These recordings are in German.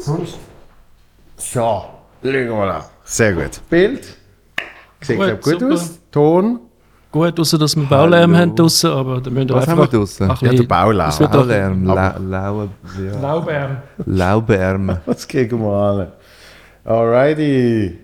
Sonst. So, schauen wir mal an. Sehr gut. Bild. Sieht Gut, gut super. aus. Ton. Gut, außer dass wir Baulärm Hallo. haben draussen, aber da müssen wir Was einfach... haben wir draussen? Ach, Ja, der Baulärm. Baulärm, La ja. Laubärm. Laubeärme. Was kriegen wir an? Alrighty.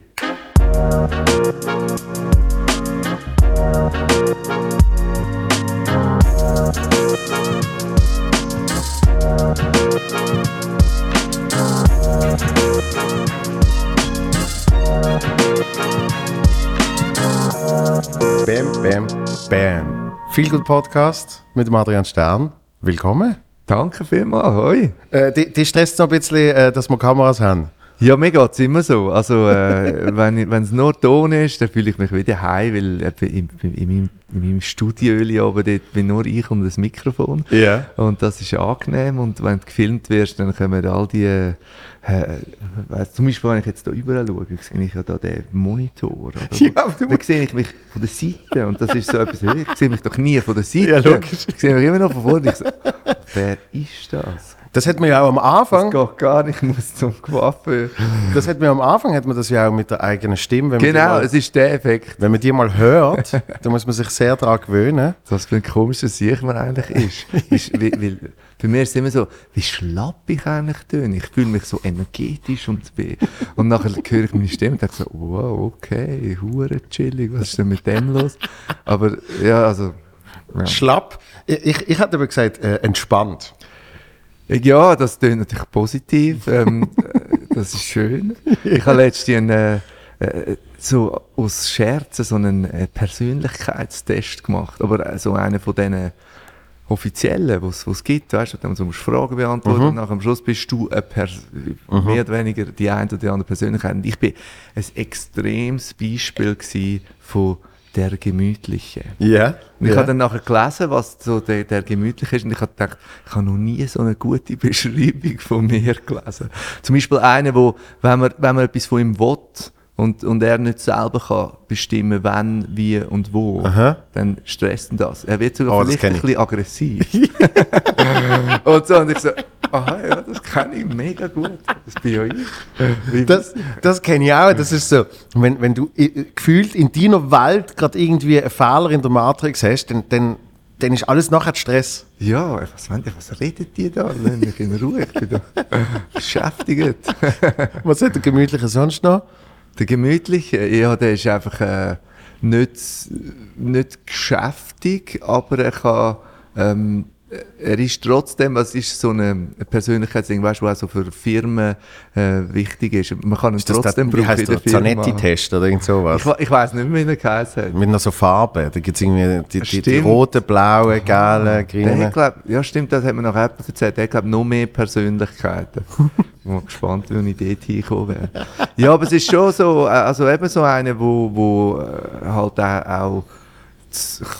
Bam, bam. Viel gut Podcast mit Adrian Stern. Willkommen. Danke vielmals, hoi. Äh, die, die stresst noch ein bisschen, äh, dass wir Kameras haben. Ja, mir geht es immer so. Also, äh, wenn es nur Ton ist, dann fühle ich mich wieder heim, weil eben in, in, meinem, in meinem Studio oben dort bin nur ich und das Mikrofon. Ja. Und das ist angenehm. Und wenn du gefilmt wirst, dann kommen all die. Äh, weiss, zum Beispiel, wenn ich jetzt hier überall schaue, sehe ich ja da den Monitor. Oder? Ja, aber du- Dann sehe ich mich von der Seite. Und das ist so etwas, ich sehe mich doch nie von der Seite. Ja, logisch. Ich sehe mich immer noch von vorne. Ich so, wer ist das? Das hat man ja auch am Anfang. Das geht gar nicht, ich muss zum Coiffeur. Das hat man am Anfang hat man das ja auch mit der eigenen Stimme. Genau, mal, es ist der Effekt. wenn man die mal hört, dann muss man sich sehr daran gewöhnen. Was für ein komischer Sieg man eigentlich ist. weil, weil, für mich ist es immer so, wie schlapp ich eigentlich töne. Ich fühle mich so energetisch und, be- und nachher höre ich meine Stimme und denke so, wow, okay, hure chillig, was ist denn mit dem los? Aber ja, also, ja. Schlapp. Ich, ich, ich hätte aber gesagt, äh, entspannt. Ja, das tönt natürlich positiv. Ähm, äh, das ist schön. Ich habe letztens einen, äh, äh, so aus Scherzen so einen äh, Persönlichkeitstest gemacht. Aber äh, so einen von diesen offiziellen, was es gibt. Weißt du, da musst du Fragen beantworten und nach am Schluss bist du eine Pers mehr oder weniger die eine oder die andere Persönlichkeit. Und ich bin ein extremes Beispiel von der Gemütliche. Ja. Und ich ja. habe dann nachher gelesen, was so der, der gemütlich ist, und ich habe gedacht, ich habe noch nie so eine gute Beschreibung von mir gelesen. Zum Beispiel eine, wo, wenn man, wenn man etwas von ihm will und, und er nicht selber kann bestimmen, wann, wie und wo, Aha. dann stresst ihn das. Er wird sogar Oh, vielleicht ein bisschen aggressiv. und so, und ich so, aha, ja, das kenne ich mega gut. Das bin ja ich. Das, das kenne ich auch. Das ist so, wenn, wenn du äh, gefühlt in deiner Welt gerade irgendwie einen Fehler in der Matrix hast, dann, dann, dann ist alles nachher Stress. Ja, was, was redet die da? Lass mich in Ruhe, ich bin da beschäftigt. Was hat der Gemütliche sonst noch? Der Gemütliche, ja, der ist einfach äh, nicht, nicht geschäftig, aber er kann, ähm, er ist trotzdem, was ist so eine Persönlichkeitsding, weißt du, was auch so für Firmen äh, wichtig ist. Man kann ihn Ist das trotzdem wie brauchen heißt in der. Zanetti-Test oder irgend sowas? Ich, ich weiss nicht mehr, wie er geheißen hat. Mit noch so Farben. Da gibt es irgendwie die, die, die roten, blauen, gelben, grünen. ja stimmt, das hat mir nachher jemand erzählt, der hat noch mehr Persönlichkeiten. ich bin gespannt, wie ich dort hinkommen wäre. Ja, aber es ist schon so, äh, also eben so eine, wo, wo äh, halt auch,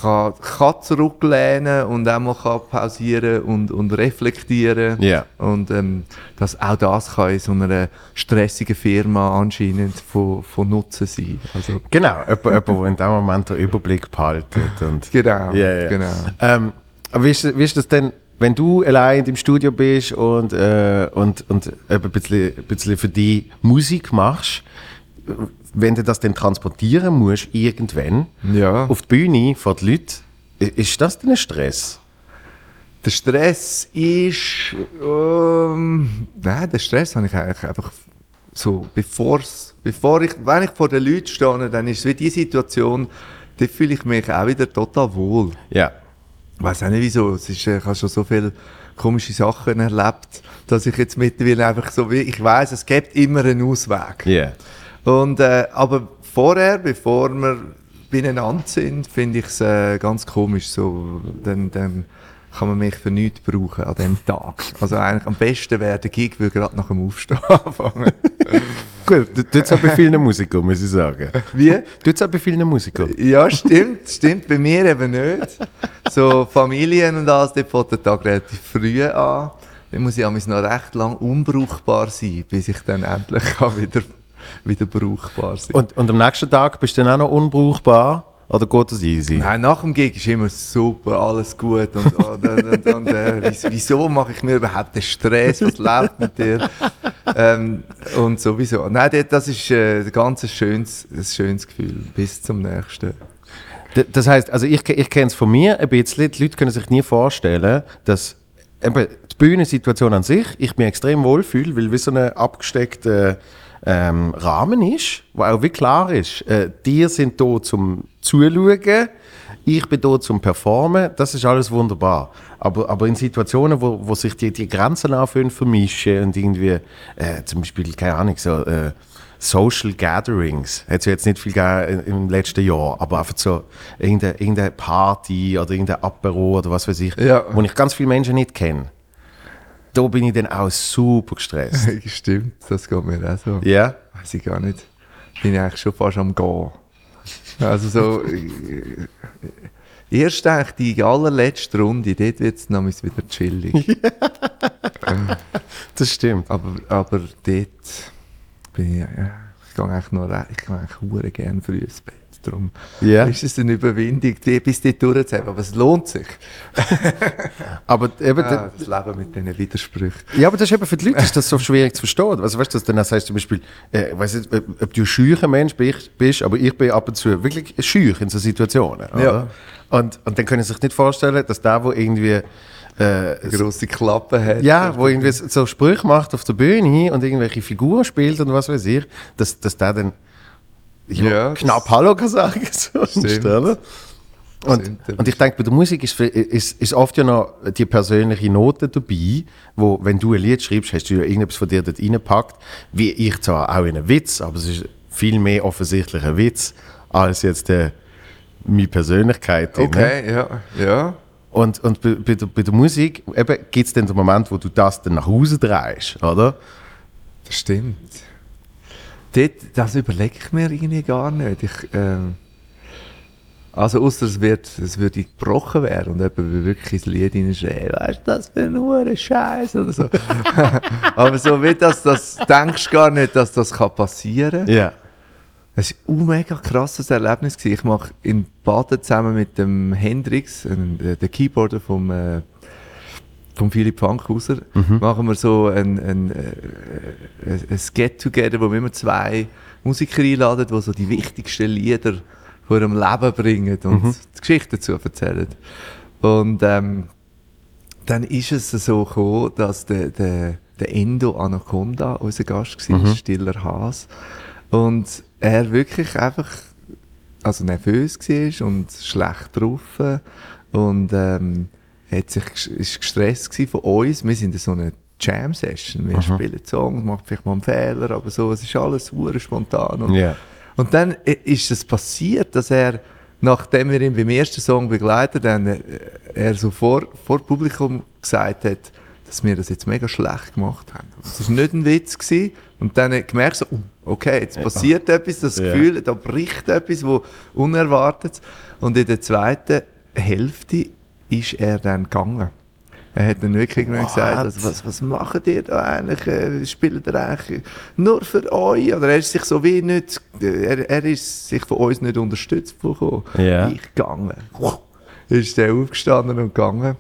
kann, kann zurücklehnen und auch mal kann pausieren und, und reflektieren. Ja. Und ähm, dass auch das kann in so einer stressigen Firma anscheinend von, von Nutzen sein. Also, Genau, jemand, der in dem Moment den Überblick behaltet. Und genau, Ja, ja. genau. Ähm, aber wie ist, wie ist das denn, wenn du allein in deinem Studio bist und, äh, und, und ein, bisschen, ein bisschen für die Musik machst, wenn du das dann transportieren musst, irgendwann, Ja. auf die Bühne vor die Leute, i- ist das denn ein Stress? Der Stress ist. Ähm, nein, der Stress habe ich eigentlich einfach so, bevor's, bevor ich, wenn ich vor den Leuten stehe, dann ist es wie die Situation, da fühle ich mich auch wieder total wohl. Ja. Ich weiß auch nicht wieso. Es ist, ich habe schon so viele komische Sachen erlebt, dass ich jetzt mittlerweile einfach so wie, ich weiß, es gibt immer einen Ausweg. Ja. Und, äh, aber vorher, bevor wir beieinander sind, finde ich es äh, ganz komisch. So, dann, dann kann man mich für nichts brauchen an diesem Tag. Also eigentlich am besten wäre der Gig, würde gerade nach dem Aufstehen anfangen. Gut, tut es auch bei vielen Musikern, muss ich sagen. Wie? Tut es auch bei vielen Musikern. Ja, stimmt, stimmt. Bei mir eben nicht. So Familien und alles, dort fängt der Tag relativ früh an. Dann muss ich noch recht lang unbrauchbar sein, bis ich dann endlich kann wieder, wieder brauchbar sein Und, und am nächsten Tag bist du dann auch noch unbrauchbar? Oder geht das easy? Nein, nach dem Gig ist immer super, alles gut. Und, und, und, und, äh, wieso, mache ich mir überhaupt den Stress? Was läuft mit dir? ähm, und sowieso. Nein, das- das ist äh, ein ganz schönes, ein schönes Gefühl. Bis zum nächsten. Das heißt, also ich, ich kenne es von mir ein bisschen. Die Leute können sich nie vorstellen, dass eben die Bühnensituation an sich, ich mich extrem wohlfühle, weil wie so ein abgesteckter ähm, Rahmen ist, wo auch wie klar ist, äh, die sind da zum Zuschauen, ich bin da zum Performen, das ist alles wunderbar. Aber, aber in Situationen, wo, wo sich die, die Grenzen anfangen vermischen und irgendwie, äh, zum Beispiel, keine Ahnung, so äh, Social Gatherings, hat es ja jetzt nicht viel gegeben im im letzten Jahr, aber einfach so irgendeine, irgendeine Party oder irgendein Apero oder was weiß ich, Ja. wo ich ganz viele Menschen nicht kenne. Da bin ich dann auch super gestresst. Stimmt, das geht mir auch so. Ja? Weiß ich gar nicht. Bin ich eigentlich schon fast am Gehen. Also so. äh, Erst eigentlich die allerletzte Runde, dort wird es nämlich wieder chillig. Das stimmt. aber, aber dort bin ich, ja, ich gehe eigentlich noch re- ich gehe eigentlich gerne früh ins Bett. Darum Ja. ist es eine Überwindung, die bis dort durchzuhaben. Aber es lohnt sich. Aber eben, Ah, das Leben mit diesen Widersprüchen. Ja, aber das ist eben für die Leute ist das so schwierig zu verstehen. Also weißt du, dann sagst zum Beispiel, äh, ich weiss nicht, ob, du ein schücher Mensch bist, aber ich bin ab und zu wirklich schüch in so Situationen. Oder? Ja. Und, und dann können sie sich nicht vorstellen, dass der, wo irgendwie äh, Eine grosse Klappe hat. ja, wo irgendwie so Sprüche macht auf der Bühne und irgendwelche Figuren spielt und was weiß ich, dass, dass der dann ja, Ja, knapp Hallo. So Stimmt. oder? Und, und ich denke, bei der Musik ist, ist, ist oft ja noch die persönliche Note dabei, wo, wenn du ein Lied schreibst, hast du ja irgendetwas von dir dort reingepackt, wie ich zwar auch in einen Witz, aber es ist viel mehr offensichtlich ein Witz, als jetzt äh, meine Persönlichkeit. drin. Okay, ja. ja. Und, und bei, bei, der, bei der Musik gibt es dann den Moment, wo du das dann nach Hause drehst, oder? Das stimmt. Dort, das überlege ich mir irgendwie gar nicht. Ich, ähm, also außer es, wird, es würde gebrochen werden und jemand will wirklich ins Lied hineinschreien, weißt du, das für ein hure Scheiß oder so. Aber so wie das, das denkst du gar nicht, dass das kann passieren Ja. Es war ein mega krasses Erlebnis. Ich mache in Baden zusammen mit dem Hendrix, der der Keyboarder vom, äh, vom Philipp Fankhauser, machen wir so ein, ein, äh, ein, ein Get-Together, wo wir immer zwei Musiker einladen, die so die wichtigsten Lieder von ihrem Leben bringen und die Geschichte dazu erzählen. Und ähm, dann ist es so gekommen, dass der, der, der Endo Anaconda unser Gast war, stiller Has. Und er wirklich einfach also nervös war und schlecht drauf und ähm, hat sich, ist gestresst von uns. Wir sind in so einer Jam-Session. Wir spielen Songs, machen vielleicht mal einen Fehler, aber so, es ist alles super spontan. Und, Ja. und dann ist es passiert, dass er, nachdem wir ihn beim ersten Song begleitet haben, äh, er so vor, vor Publikum gesagt hat, dass wir das jetzt mega schlecht gemacht haben. Das war nicht ein Witz. Gewesen. Und dann gemerkt so, oh, okay, jetzt passiert etwas, das Ja. Gefühl, da bricht etwas, wo unerwartet. Und in der zweiten Hälfte ist er dann gegangen. Er hat dann wirklich irgendwann gesagt, also, was, was macht ihr da eigentlich? Äh, Spielt ihr eigentlich nur für euch? Oder er ist sich so wie nicht, er, er ist sich von uns nicht unterstützt bekommen. Ja. Ich gegangen. Ist der aufgestanden und gegangen.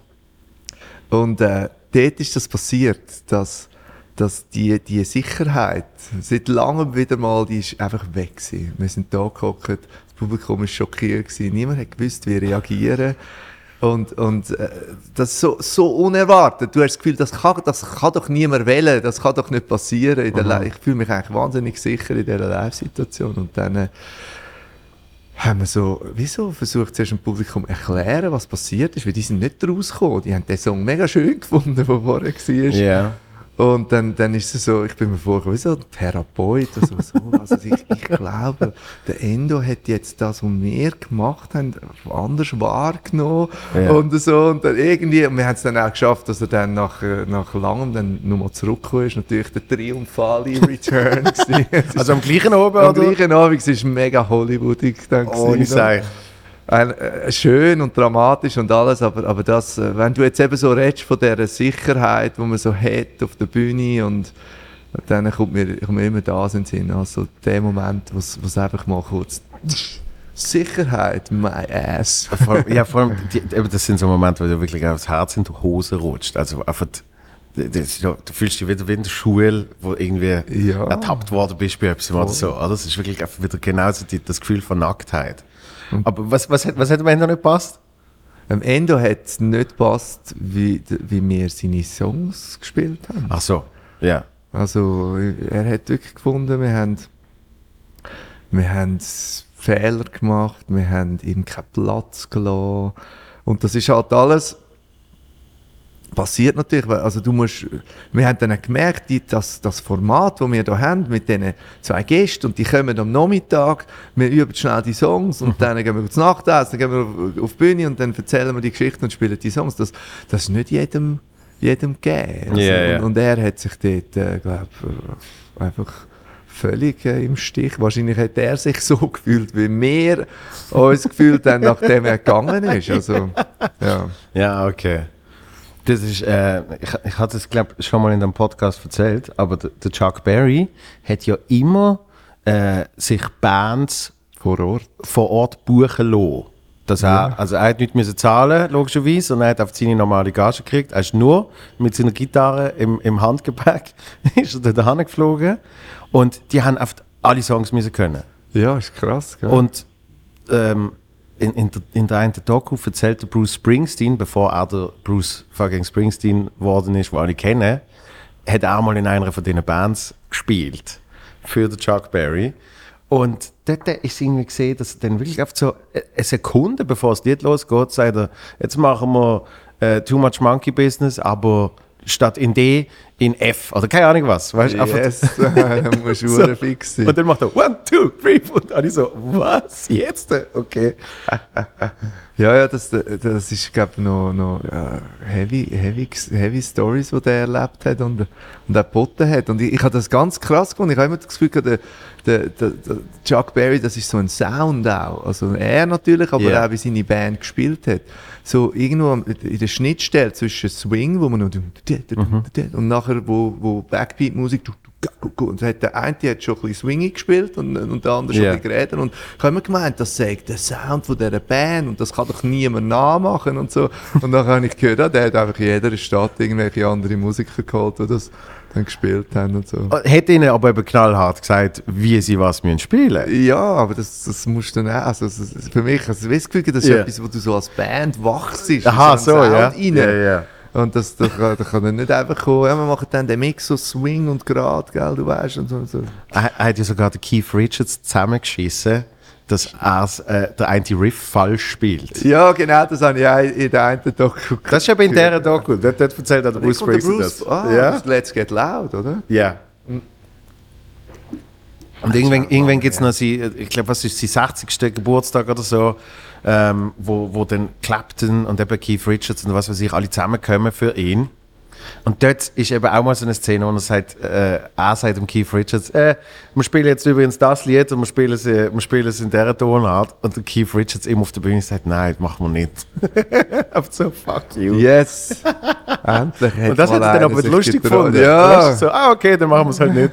Und äh, dort ist das passiert, dass, dass die, die Sicherheit seit langem wieder mal, die ist einfach weg gewesen. Wir sind da gehockt, das Publikum ist schockiert gewesen, niemand hat gewusst, wie reagieren. Und, und äh, das ist so, so unerwartet. Du hast das Gefühl, das kann, das kann doch niemand wählen, das kann doch nicht passieren. In der Li- Ich fühle mich eigentlich wahnsinnig sicher in dieser Live-Situation. Und dann äh, haben wir so, wieso versucht zuerst dem Publikum erklären, was passiert ist, weil die sind nicht rausgekommen. Die haben den Song mega schön gefunden, der vorher war. Ja. Und dann, dann ist es so, ich bin mir vorgekommen, wie so ein Therapeut oder so. so. Also ich, ich glaube, der Endo hat jetzt das, was wir gemacht haben, anders wahrgenommen Ja. und so. Und dann irgendwie, und wir haben es dann auch geschafft, dass er dann nach, nach langem dann nochmal zurückgekommen ist. Natürlich der triumphale Return. Also am gleichen Abend, am oder? gleichen Abend, es war mega Hollywoodig dann. Oh, ich schön und dramatisch und alles, aber, aber das, äh, wenn du jetzt eben so redest von dieser Sicherheit, die man so hat auf der Bühne und dann kommt mir, kommt mir immer da in den Sinn, also der Moment, wo es einfach mal kurz Sicherheit, my ass. Ja, vor allem, die, eben das sind so Momente, wo dir wirklich aufs Herz in die Hose rutscht. Also einfach das ja, du fühlst dich wieder wie in der Schule, wo irgendwie Ja. ertappt worden bist bei etwas oder so. Oder? Das ist wirklich einfach wieder genauso die, das Gefühl von Nacktheit. Aber was, was, hat- was hat am Ende nicht gepasst? Am Ende hat es nicht gepasst, wie, wie wir seine Songs gespielt haben. Ach so, ja. Also, er hat wirklich gefunden, wir haben, wir haben Fehler gemacht, wir haben ihm keinen Platz gelassen. Und das ist halt alles passiert natürlich, also du musst, wir haben dann gemerkt, die, das, das Format, das wir da haben, mit diesen zwei Gästen, und die kommen am Nachmittag, wir üben schnell die Songs, und dann gehen wir zu Nachtessen, dann gehen wir auf, die Bühne, und dann erzählen wir die Geschichten und spielen die Songs. Das, das ist nicht jedem, jedem gegeben. Also, Ja, ja. Und, und er hat sich dort, äh, glaube einfach völlig äh, im Stich. Wahrscheinlich hat er sich so gefühlt, wie wir uns gefühlt haben, nachdem er gegangen ist. Also, ja. Ja, okay. Das ist, äh, ich, ich hatte es, glaube schon mal in einem Podcast erzählt, aber der, Chuck Berry hat ja immer äh, sich Bands Vor Ort. vor Ort buchen lassen. Dass er, also er hat nicht müssen zahlen, logischerweise, und er hat auf seine normale Gage gekriegt. Er ist nur mit seiner Gitarre im, im Handgepäck ist er dort geflogen und die haben auf alle Songs müssen können. Ja, ist krass. Gell? Und ähm, in, in, der, in der einen Doku erzählt der Bruce Springsteen, bevor er der Bruce fucking Springsteen geworden ist, wo alle kennen, hat er auch mal in einer von diesen Bands gespielt. Für den Chuck Berry. Und dort ist irgendwie gesehen, dass er dann wirklich auf so eine Sekunde, bevor das Lied losgeht, sagt er, jetzt machen wir äh, Too Much Monkey Business, aber statt in D in F. Oder keine Ahnung was. Weißt, yes, da musst du So. fix sein. und dann macht er One, Two, Three, und alle so, was? Jetzt? Okay. Ja, ja, das, das ist, glaube ich, noch, noch heavy, heavy, heavy Stories, die der erlebt hat und, und auch geboten hat. Und ich, ich habe das ganz krass gefunden. Ich habe immer das Gefühl, der, der, der, der Chuck Berry, das ist so ein Sound auch. Also er natürlich, aber Ja. auch wie seine Band gespielt hat. So irgendwo in der Schnittstelle zwischen Swing, wo man noch und nachher, wo, wo Backbeat-Musik und hat der eine hat schon ein bisschen Swingy gespielt und, und der andere schon ein bisschen geredet und ich habe immer gemeint, das sagt der Sound von dieser Band und das kann doch niemand nachmachen und so. Und dann habe ich gehört, ah, der hat einfach in jeder Stadt irgendwelche andere Musiker geholt, die das gespielt haben und so. Hat ihnen aber eben knallhart gesagt, wie sie was müssen spielen Ja, aber das, das musst du dann auch, also für mich, also das Gefühl, das ist Ja. etwas, wo du so als Band wachst. Aha, so, ja. Rein. ja, ja. Und das, da, kann, da kann dann nicht einfach kommen, ja, wir machen dann den Mix so Swing und Grad, gell, du weißt, und so. Und so. Er, er hat ja sogar den Keith Richards zusammengeschissen, dass er äh, der eine Riff falsch spielt. Ja, genau, das habe ich auch in der einen Doku Das ist eben in dieser Doku. Dort, dort erzählt er der Bruce Springsteen das. ah, ja? das Let's Get Loud, oder? Ja. Und irgendwann, irgendwann gibt es noch, sie, ich glaube, was ist sein 60. Geburtstag oder so, ähm, wo, wo dann Clapton und eben Keith Richards und was weiß ich, alle zusammenkommen für ihn. Und dort ist eben auch mal so eine Szene, wo er sagt, äh, er sagt dem Keith Richards, äh, wir spielen jetzt übrigens das Lied und wir spielen es, äh, wir spielen es in dieser Tonart. Und der Keith Richards immer auf der Bühne sagt, nein, das machen wir nicht. Einfach so, fuck you. Yes! Endlich Und das hat er dann aber lustig gefunden. Ja! So, ah, okay, dann machen wir es halt nicht.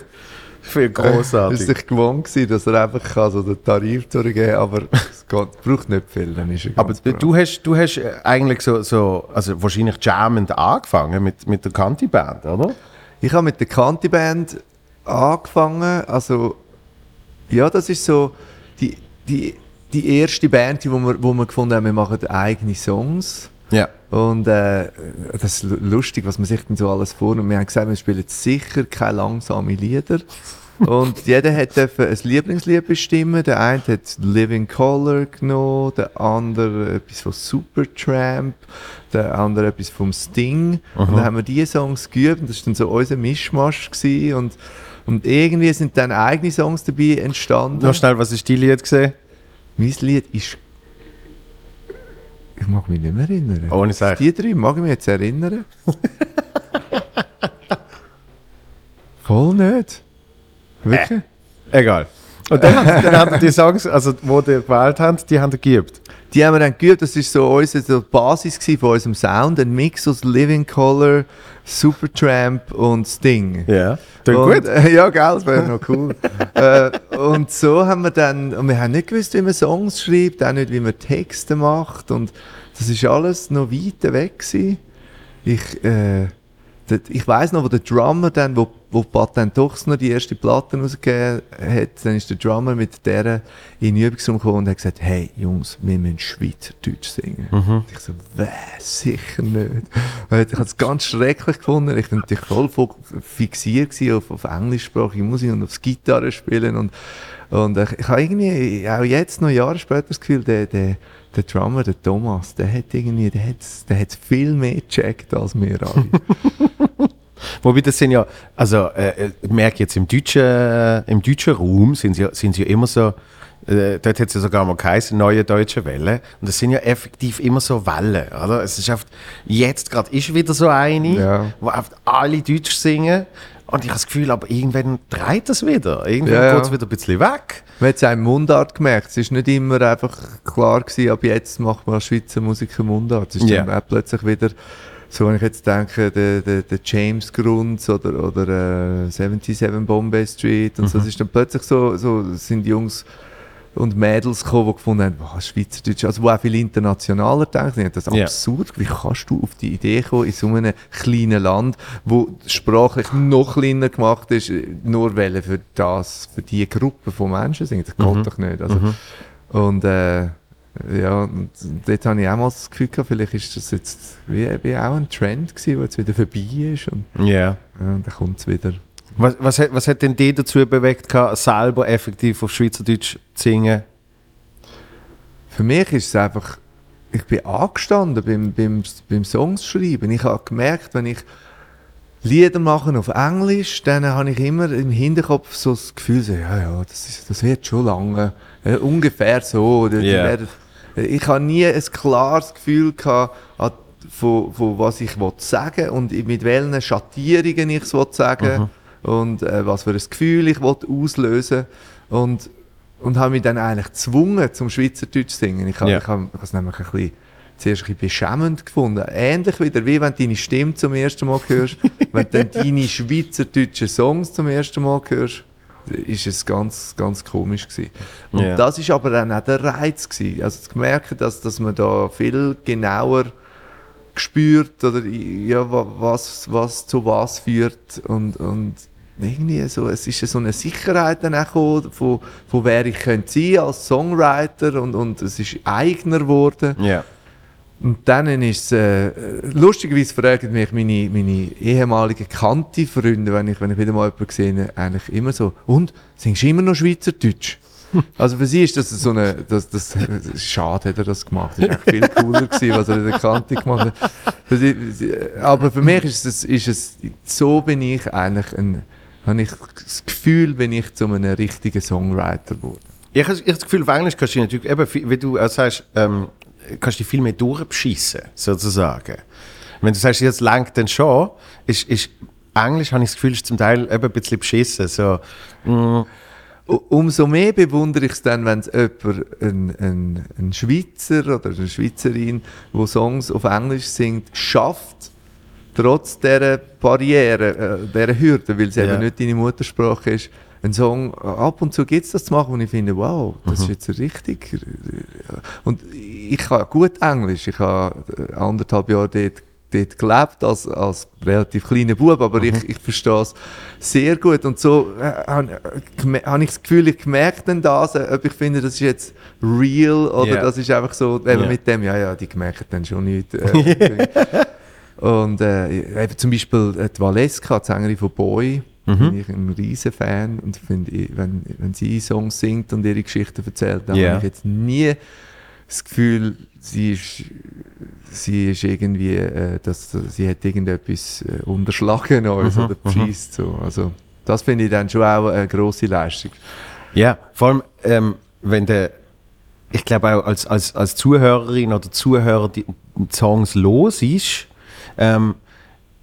Für Er großartig. ist sich gewohnt gewesen, dass er einfach kann, so den Tarif durchgeben aber es geht, braucht nicht viel, dann ist er Aber du hast, du hast äh, eigentlich so, so also wahrscheinlich jammend angefangen mit, mit der Kanti-Band, oder? Ich habe mit der Kanti-Band angefangen, also ja, das ist so die, die, die erste Band, wo wir, wo wir gefunden haben, wir machen eigene Songs. Ja. Und äh, das ist lu- lustig, was man sich denn so alles vornimmt. Wir haben gesagt, wir spielen sicher keine langsamen Lieder. Und jeder hat ein Lieblingslied bestimmen. Der eine hat Living Color genommen, der andere etwas von Supertramp, der andere etwas vom Sting. Und dann haben wir diese Songs geübt und das war dann so unser Mischmasch. Gewesen. Und, und irgendwie sind dann eigene Songs dabei entstanden. Noch schnell, was ist die Lied gesehen? Mein Lied ist. Ich mag mich nicht mehr erinnern. Ohne Sech. Die drei mag ich mich jetzt erinnern. Voll nicht. Wirklich? Egal. Und dann, haben- dann haben die Songs, also wo die gewählt haben, die haben geübt. Die haben wir dann geübt, das war so unsere so Basis von unserem Sound. Ein Mix aus Living Color, Supertramp und Sting. Ja. Und, gut. Äh, ja, gell, das wäre noch cool. äh, und so haben wir dann, und wir haben nicht gewusst, wie man Songs schreibt, auch nicht, wie man Texte macht. Und das ist alles noch weit weg gewesen. Ich, äh, ich weiß noch, wo der Drummer dann, wo, wo Patent Tuchsner die erste Platte rausgegeben hat, dann ist der Drummer mit der in den Übungsraum gekommen und hat gesagt, hey Jungs, wir müssen Schweizerdeutsch singen. Und ich so, weh, sicher nicht. Ich habe es ganz schrecklich gefunden. Ich bin natürlich voll fixiert auf, auf englischsprachige Musik und aufs Gitarre spielen und, und ich, ich habe irgendwie, auch jetzt noch Jahre später das Gefühl, der, der, der Drummer, der Thomas, der hat irgendwie, der hat der hat's viel mehr gecheckt als wir alle. Wobei das sind ja, also äh, ich merke jetzt im deutschen, äh, im deutschen Raum sind sie, ja- sind sie ja immer so, äh, dort hat es ja sogar mal geheißen, neue deutsche Welle. Und das sind ja effektiv immer so Wellen, oder? Es ist oft, jetzt gerade ist wieder so eine, Ja. wo oft alle Deutsch singen. Und ich habe das Gefühl, aber irgendwann dreht das wieder. Irgendwann Ja, geht es wieder ein bisschen weg. Man hat es auch im Mundart gemerkt. Es ist nicht immer einfach klar gewesen, ab jetzt macht man Schweizer Musik im Mundart. Es ist Ja. dann auch plötzlich wieder, so wenn ich jetzt denke, der, der, der James Grunds oder, oder äh, 77 Bombay Street und so, es ist dann plötzlich so, so sind Jungs und Mädels gekommen, die gefunden haben, wow, Schweizerdeutsch, also wo auch viel internationaler denken. Das ist Ja. absurd. Wie kannst du auf die Idee kommen, in so einem kleinen Land, wo sprachlich noch kleiner gemacht ist, nur weil für das, für die Gruppe von Menschen singen? Das geht doch nicht. Also, Und äh, ja, und dort habe ich auch mal das Gefühl gehabt, vielleicht ist das jetzt wie, wie auch ein Trend gewesen, der jetzt wieder vorbei ist und Ja. ja, dann kommt es wieder. Was, was, hat, was hat denn die dazu bewegt, selber effektiv auf Schweizerdeutsch zu singen? Für mich ist es einfach, ich bin angestanden beim, beim, beim Songs schreiben. Ich habe gemerkt, wenn ich Lieder mache auf Englisch, dann habe ich immer im Hinterkopf so das Gefühl, so, ja, ja, das, ist, das wird schon lange. Äh, ungefähr so. Die Ja. werden, ich habe nie ein klares Gefühl gehabt, von, von was ich will sagen und mit welchen Schattierungen ich es will sagen und äh, was für ein Gefühl ich will auslösen und und habe mich dann eigentlich gezwungen zum Schweizerdeutsch zu singen. Ich habe Ja. ich habe es nämlich ein bisschen, zuerst ein bisschen beschämend gefunden. Ähnlich wieder, wie wenn du deine Stimme zum ersten Mal hörst, wenn du dann deine schweizerdeutschen Songs zum ersten Mal hörst, ist es ganz, ganz komisch gewesen. Und Ja. das ist aber dann auch der Reiz gewesen. Also zu merken, dass, dass man da viel genauer gespürt oder ja, wa- was, was zu was führt und, und irgendwie so, es ist so eine Sicherheit dann auch gekommen, von, von wer ich könnte sein als Songwriter und, und es ist eigener geworden. Ja. Und dann ist es, äh, lustigerweise fragen mich meine, meine ehemaligen Kanti-Freunde, wenn ich, wenn ich wieder mal jemanden sehe, eigentlich immer so, und, singst du immer noch Schweizerdeutsch? Also für sie ist das so eine, das, das, schade hat er das gemacht. Das war viel cooler gewesen, was er in der Kante gemacht hat. Für sie- aber für mich ist es, ist es, so bin ich eigentlich ein, habe ich das Gefühl, bin ich zu einem richtigen Songwriter geworden. Ich habe das Gefühl, auf Englisch kannst du natürlich, eben, viel- wie du auch sagst, ähm, kannst du dich viel mehr durchbeschissen, sozusagen. Wenn du sagst, jetzt langt dann schon, ist, ist Englisch, habe ich das Gefühl, ist zum Teil eben ein bisschen beschissen. So, mm, Umso mehr bewundere ich es dann, wenn es jemand, ein, ein, ein Schweizer oder eine Schweizerin, die Songs auf Englisch singt, schafft, trotz dieser Barriere, äh, dieser Hürde, weil es Ja. eben nicht deine Muttersprache ist, einen Song, ab und zu gibt es das zu machen, und ich finde, wow, das ist jetzt richtig. Und ich kann gut Englisch, ich habe äh, anderthalb Jahre dort, dort gelebt, als, als relativ kleiner Bub, aber ich, ich verstehe es sehr gut. Und so äh, habe hab ich das Gefühl, ich merke dann das, äh, ob ich finde, das ist jetzt real oder Ja. das ist einfach so, eben Ja. mit dem, ja, ja, die merken dann schon nichts. Äh, und äh, eben zum Beispiel äh, die Valeska, die Sängerin von Boy, bin ich ein riesen Fan und finde, wenn, wenn sie Songs singt und ihre Geschichten erzählt, dann Ja. habe ich jetzt nie das Gefühl, sie ist, sie ist irgendwie, äh, dass, sie hat irgendetwas äh, unterschlagen uns oder bescheißt. So. Also, das finde ich dann schon auch eine grosse Leistung. Ja, vor allem, ähm, wenn der, ich glaube auch als, als, als Zuhörerin oder Zuhörer die Songs los ist, ähm,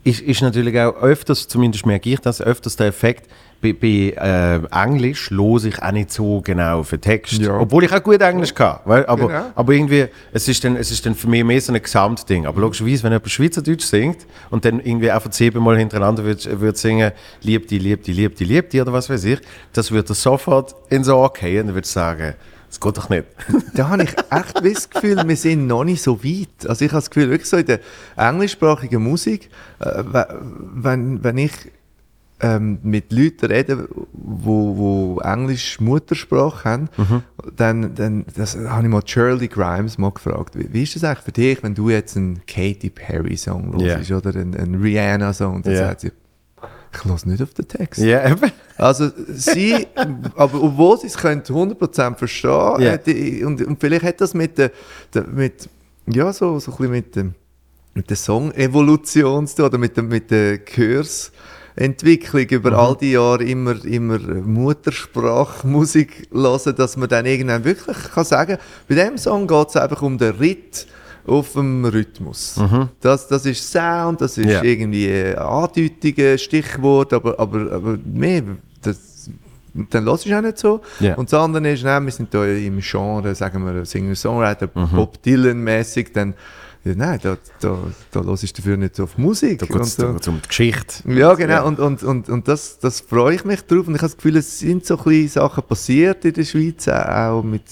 ist, ist natürlich auch öfters, zumindest merke ich das, öfters der Effekt, bei, bei äh, Englisch los ich auch nicht so genau für Text. Ja. Obwohl ich auch gut Englisch kann. Weil, aber, Genau. aber irgendwie, es ist, dann, es ist dann für mich mehr so ein Gesamtding. Aber logischerweise, wenn jemand Schweizerdeutsch singt und dann irgendwie einfach siebenmal hintereinander wird, wird singen, lieb die, lieb die, lieb die, lieb die oder was weiß ich, das wird er sofort ins Ohr gehen und wird sagen, Das geht doch nicht. da habe ich echt das Gefühl, wir sind noch nicht so weit. Also ich habe das Gefühl, wirklich so in der englischsprachigen Musik, äh, we- wenn, wenn ich ähm, mit Leuten rede, wo, wo Englisch Muttersprache haben, dann, dann das habe ich mal Shirley Grimes mal gefragt, wie, wie ist das eigentlich für dich, wenn du jetzt einen Katy Perry Song hörst oder einen, einen Rihanna Song, dann Ja. sagt sie, ich höre nicht auf den Text. Ja, eben. Also sie, aber obwohl sie es könnte 100% verstehen äh, die, und, und vielleicht hat das mit der, der mit, ja so, so ein bisschen mit dem mit der Song-Evolution zu tun oder mit der, mit der Kursentwicklung über all die Jahre immer, immer Muttersprachmusik hören, dass man dann irgendwann wirklich kann sagen, bei dem Song geht es einfach um den Ritt auf dem Rhythmus. Das, das ist Sound, das ist Ja. irgendwie Andeutungen, Stichwort, aber, aber, aber mehr, das, dann lass ich auch nicht so. Ja. Und das andere ist, nein, wir sind da im Genre, sagen wir, Singer-Songwriter, Bob Dylan-mäßig, dann, ja, nein, da, da, da hörst du dafür nicht so auf Musik. Da geht es um die Geschichte. ja, genau. Ja. Und, und, und, und das, das freue ich mich drauf. Und ich habe das Gefühl, es sind so kleine Sachen passiert in der Schweiz, auch mit,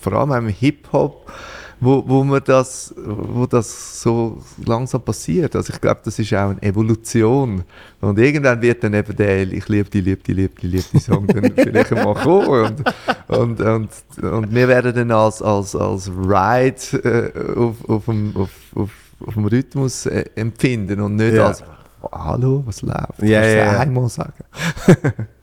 vor allem im Hip-Hop, wo, wo, man das, wo das so langsam passiert. Also ich glaube, das ist auch eine Evolution. Und irgendwann wird dann eben der «Ich liebe die, liebe die, liebe die, liebe die» Song dann vielleicht mal kommen. Und, und, und, und wir werden dann als, als, als Ride äh, auf, auf, dem, auf, auf, auf dem Rhythmus äh, empfinden und nicht Ja. als Hallo, was läuft? Ja, du ja, ja. einmal sagen.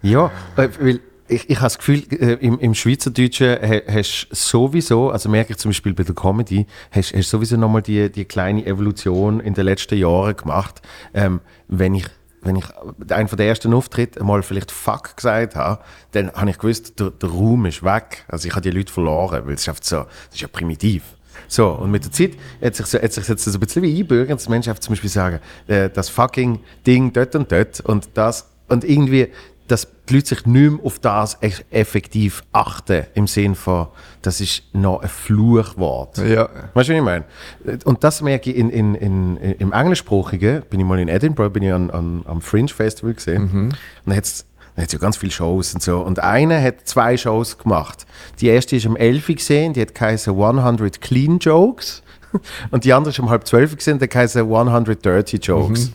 Ja, äh, weil ich, ich habe das Gefühl, äh, im, im Schweizerdeutschen ha- hast du sowieso, also merke ich zum Beispiel bei der Comedy, hast du sowieso nochmal die, die kleine Evolution in den letzten Jahren gemacht. Ähm, wenn ich wenn ich einen von der ersten Auftritt mal vielleicht Fuck gesagt habe, dann habe ich gewusst, der, der Raum ist weg. Also ich habe die Leute verloren, weil es einfach so, das ist ja primitiv. So, und mit der Zeit hat sich, so, hat sich jetzt so ein bisschen wie einbürgern, dass Menschen zum Beispiel sagen, äh, das fucking Ding dort und dort und das, und irgendwie, dass die Leute sich nicht mehr auf das eff- effektiv achten, im Sinn von, das ist noch ein Fluchwort. Ja. Weißt du, was ich meine? Und das merke ich in, in, in, im Englischsprachigen, bin ich mal in Edinburgh, bin ich an, an, am Fringe Festival gesehen. Und dann hat's dann hat's ja ganz viele Shows und so. Und einer hat zwei Shows gemacht. Die erste ist um 11 Uhr gesehen, die hat geheißen 100 Clean Jokes. Und die andere ist um halb 12 Uhr gesehen, die hat geheißen 100 Dirty Jokes.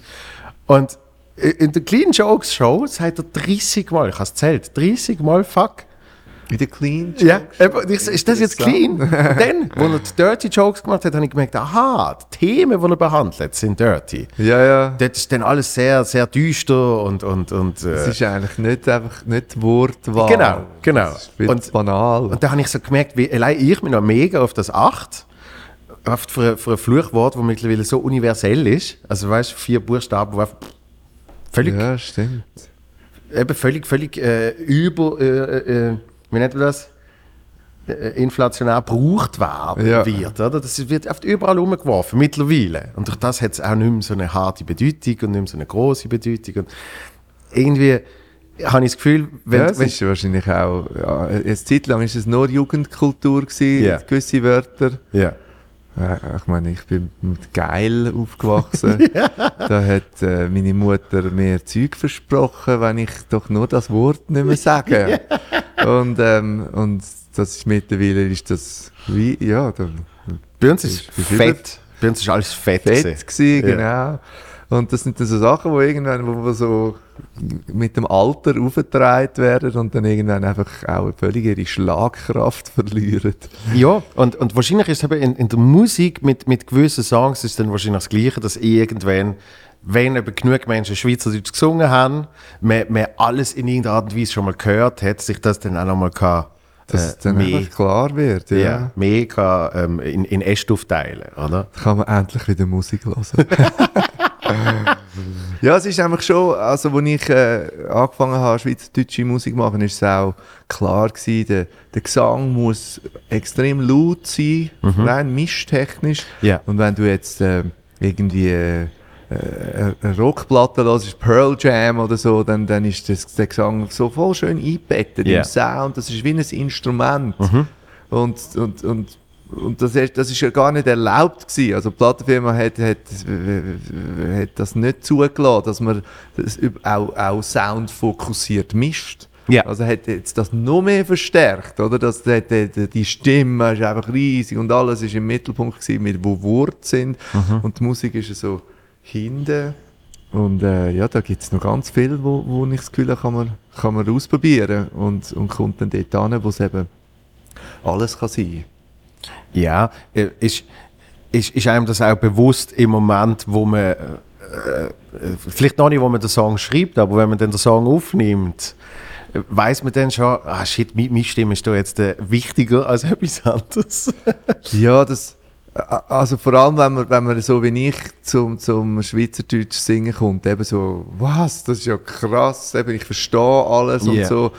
Und in der Clean Jokes Show sagt er 30 Mal, ich habe es zählt, 30 Mal Fuck. Wie der Clean Ja, eben, ich, ist das jetzt clean? Dann, wo er die Dirty Jokes gemacht hat, habe ich gemerkt, aha, die Themen, die er behandelt, sind dirty. Ja, ja. Das ist dann alles sehr, sehr düster und, und, und Es äh, ist eigentlich nicht einfach nicht Wortwahl. Genau, genau. Das ist Und- banal. und da habe ich so gemerkt, wie allein ich mich noch mega auf das acht, auf für, für ein Fluchwort, das mittlerweile so universell ist, also weißt du, vier Buchstaben, die einfach völlig, ja, stimmt. eben völlig, völlig äh, über, äh, äh, wie nennt man das? Äh, inflationär gebraucht werden Ja. wird. Oder? Das wird oft überall umgeworfen, mittlerweile. Und durch das hat es auch nicht mehr so eine harte Bedeutung und nicht mehr so eine große Bedeutung. Und irgendwie habe ich das Gefühl, wenn, ja, es wenn, ist wahrscheinlich auch, ja, eine Zeit lang ist es nur Jugendkultur gewesen, Ja. gewisse Wörter. ja. Ja, ich meine, ich bin mit Geil aufgewachsen. Da hat äh, meine Mutter mir Zeug versprochen, wenn ich doch nur das Wort nicht mehr sage. Und, ähm, und das ist mittlerweile ist das wie, ja, da, Bei uns ist viel fett. Bei uns ist alles fett. fett gewesen. gewesen, Ja. genau. Und das sind dann so Sachen, wo irgendwann wo wir so mit dem Alter aufgetragen werden und dann irgendwann einfach auch völlig ihre Schlagkraft verlieren. Ja, und, und wahrscheinlich ist es eben in, in der Musik mit, mit gewissen Songs ist dann wahrscheinlich das Gleiche, dass irgendwann, wenn eben genug Menschen Schweizerdeutsch gesungen haben, man, man alles in irgendeiner Art und Weise schon mal gehört hat, sich das dann auch nochmal kann, Dass äh, dann mehr, klar wird. Ja. ja. mehr kann, ähm, in, in Äste aufteilen, oder? kann man endlich wieder Musik hören. ja, es ist einfach schon, also als ich äh, angefangen habe, schweizerdeutsche Musik zu machen, ist es auch klar gewesen, der, der Gesang muss extrem laut sein, rein mischtechnisch. Ja. Und wenn du jetzt äh, irgendwie äh, äh, eine Rockplatte hörst, Pearl Jam oder so, dann, dann ist das, der Gesang so voll schön eingebettet Ja. im Sound. Das ist wie ein Instrument. Und, und, und, und das, ist, das ist ja gar nicht erlaubt gewesen. Also die Plattenfirma hat, hat, hat das nicht zugelassen, dass man das auch, auch soundfokussiert mischt. Ja. Also hat jetzt das noch mehr verstärkt, oder? Das, die, die, die Stimme ist einfach riesig und alles ist im Mittelpunkt gewesen, mit wo Worte sind und die Musik ist so hinten. Und äh, ja, da gibt es noch ganz viel, wo, wo ich das Gefühl habe, kann man, kann man ausprobieren und, und kommt dann dort hin, wo es eben alles kann sein Ja, äh, ist, ist, ist einem das auch bewusst im Moment, wo man, äh, äh, vielleicht noch nicht, wo man den Song schreibt, aber wenn man dann den Song aufnimmt, weiß man dann schon, ah shit, meine, Stimme ist da jetzt äh, wichtiger als etwas anderes. Ja, das, also vor allem, wenn man, wenn man so wie ich zum, zum Schweizerdeutsch singen kommt, eben so, was, das ist ja krass, eben, ich verstehe alles Yeah. und so.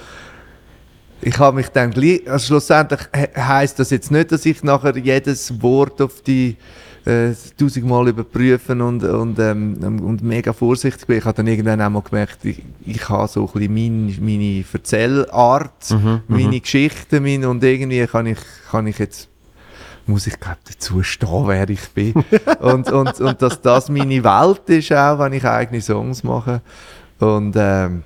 Ich habe mich dann gleich, also schlussendlich he heisst das jetzt nicht, dass ich nachher jedes Wort auf die äh, tausendmal überprüfen und, und, ähm, und mega vorsichtig bin. Ich habe dann irgendwann auch mal gemerkt, ich, ich habe so ein bisschen meine, meine Erzählart, meine Geschichten meine, und irgendwie kann ich, kann ich jetzt muss ich glaube dazu stehen, wer ich bin. und, und, und dass das meine Welt ist auch, wenn ich eigene Songs mache. Und, ähm,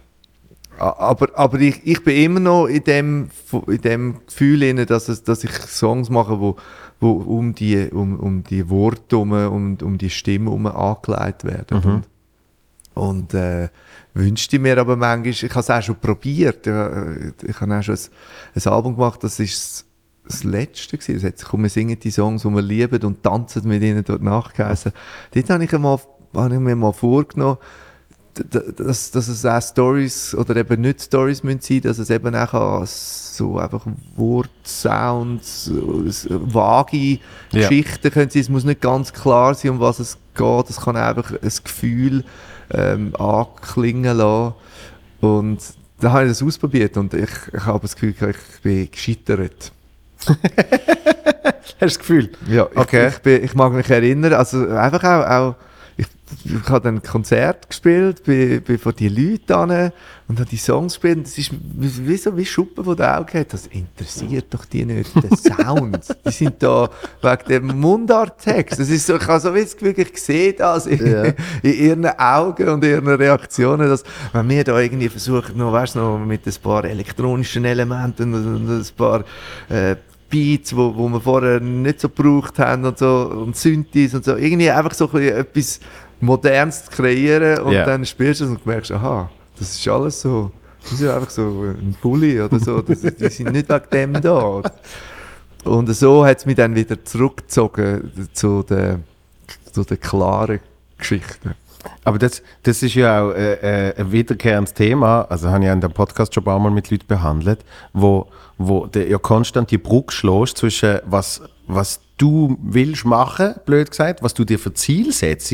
aber, aber ich, ich bin immer noch in dem, in dem Gefühl, inne, dass, es, dass ich Songs mache, wo, wo um, die, um, um die Worte um, um, um die Stimme um angelegt werden. Und, und äh, wünschte mir aber manchmal, ich habe es auch schon probiert, äh, ich habe auch schon ein, ein Album gemacht, das ist das letzte gewesen. Das hat sich, komm, wir singen die Songs, die wir lieben und tanzen mit ihnen dort nachgeheißen. Dort habe ich, einmal, habe ich mir mal vorgenommen, dass, dass es auch Stories oder eben nicht Stories müssen sein, dass es eben auch so einfach Wort, Sounds, so- s- vage Ja. Geschichten können sein. Es muss nicht ganz klar sein, um was es geht. Es kann einfach ein Gefühl ähm, anklingen lassen. Und da habe ich das ausprobiert und ich, ich habe das Gefühl, ich bin gescheitert. Hast du das Gefühl? Ja, ich, Okay. ich, bin, ich mag mich erinnern, also einfach auch, auch ich, habe dann ein Konzert gespielt, bin, bin vor die Leute an und habe die Songs gespielt. und Das ist wie, so wie Schuppen von den Augen. Das interessiert doch die nicht, der Sound. die sind da wegen dem Mundarttext. Das ist so, ich habe so wie das Gefühl, ich sehe das in, Ja. in ihren Augen und ihren Reaktionen, dass wenn wir da irgendwie versuchen, noch, weißt, noch mit ein paar elektronischen Elementen und ein paar äh, Beats, wo, wo wir vorher nicht so gebraucht haben und so und Synthes und so, irgendwie einfach so ein bisschen etwas Modernes zu kreieren und Ja. dann spielst du es und merkst, aha, das ist alles so, das ist ja einfach so ein Bulli oder so, das, die sind nicht wegen dem da. Und so hat es mich dann wieder zurückgezogen zu den, zu den klaren Geschichten. Aber das, das ist ja auch äh, äh, ein wiederkehrendes Thema, also habe ich ja in dem Podcast schon ein paar Mal mit Leuten behandelt, wo, wo du ja konstant die Brücke schlägst zwischen was, was du willst machen, blöd gesagt, was du dir für Ziel setzt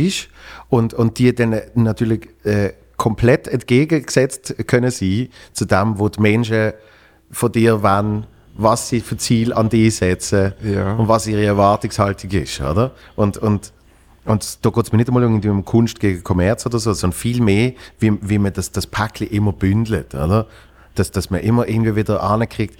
und, und die dann natürlich äh, komplett entgegengesetzt können sein zu dem, wo die Menschen von dir wollen, was sie für Ziel an dich setzen Ja. und was ihre Erwartungshaltung ist, oder? Und, und, und da geht es mir nicht einmal irgendwie um Kunst gegen Kommerz oder so, sondern viel mehr, wie, wie man das, das Päckchen immer bündelt, oder? Dass, dass man immer irgendwie wieder ankriegt,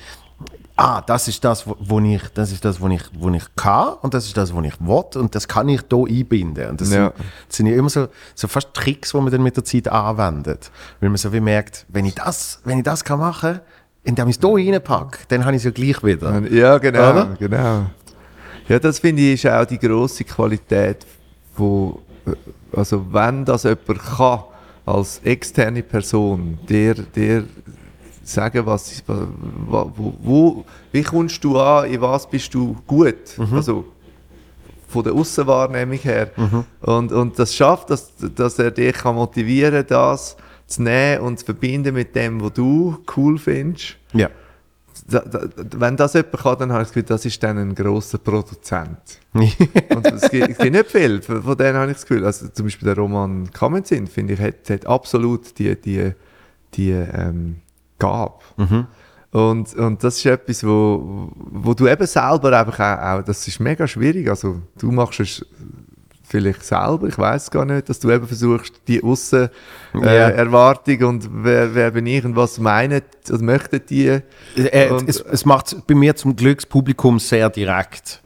ah, das ist das, wo, wo ich, das ist das, wo ich, wo ich kann und das ist das, wo ich will und das kann ich da einbinden. Und das, Ja. sind, das sind ja immer so, so fast Tricks, die man dann mit der Zeit anwendet. Weil man so wie merkt, wenn ich das, wenn ich das kann machen, indem ich es da reinpacke, dann habe ich es ja gleich wieder. Ja, genau, Oder? genau. Ja, das finde ich ist auch die grosse Qualität, wo, also wenn das jemand kann, als externe Person, der, der sagen, was, wo, wo, wo, wie kommst du an, in was bist du gut, also von der Aussenwahrnehmung her. Und, und das schafft, dass, dass er dich kann motivieren das zu nehmen und zu verbinden mit dem, was du cool findest Ja. da, da, wenn das jemand kann, dann habe ich das Gefühl, das ist dann ein grosser Produzent. Und es gibt, es gibt nicht viel, von denen habe ich das Gefühl. Also zum Beispiel der Roman Kamenzind, finde ich, hat, hat absolut die, die, die ähm, Gabe. Und, und das ist etwas, wo, wo du eben selber einfach auch, auch, das ist mega schwierig, also du machst es vielleicht selber, ich weiß gar nicht, dass du eben versuchst, die Aussen äh, Ja. Erwartung und wer, wer bin ich und was meinen, also möchten die Äh, es, es macht bei mir zum Glück das Publikum sehr direkt.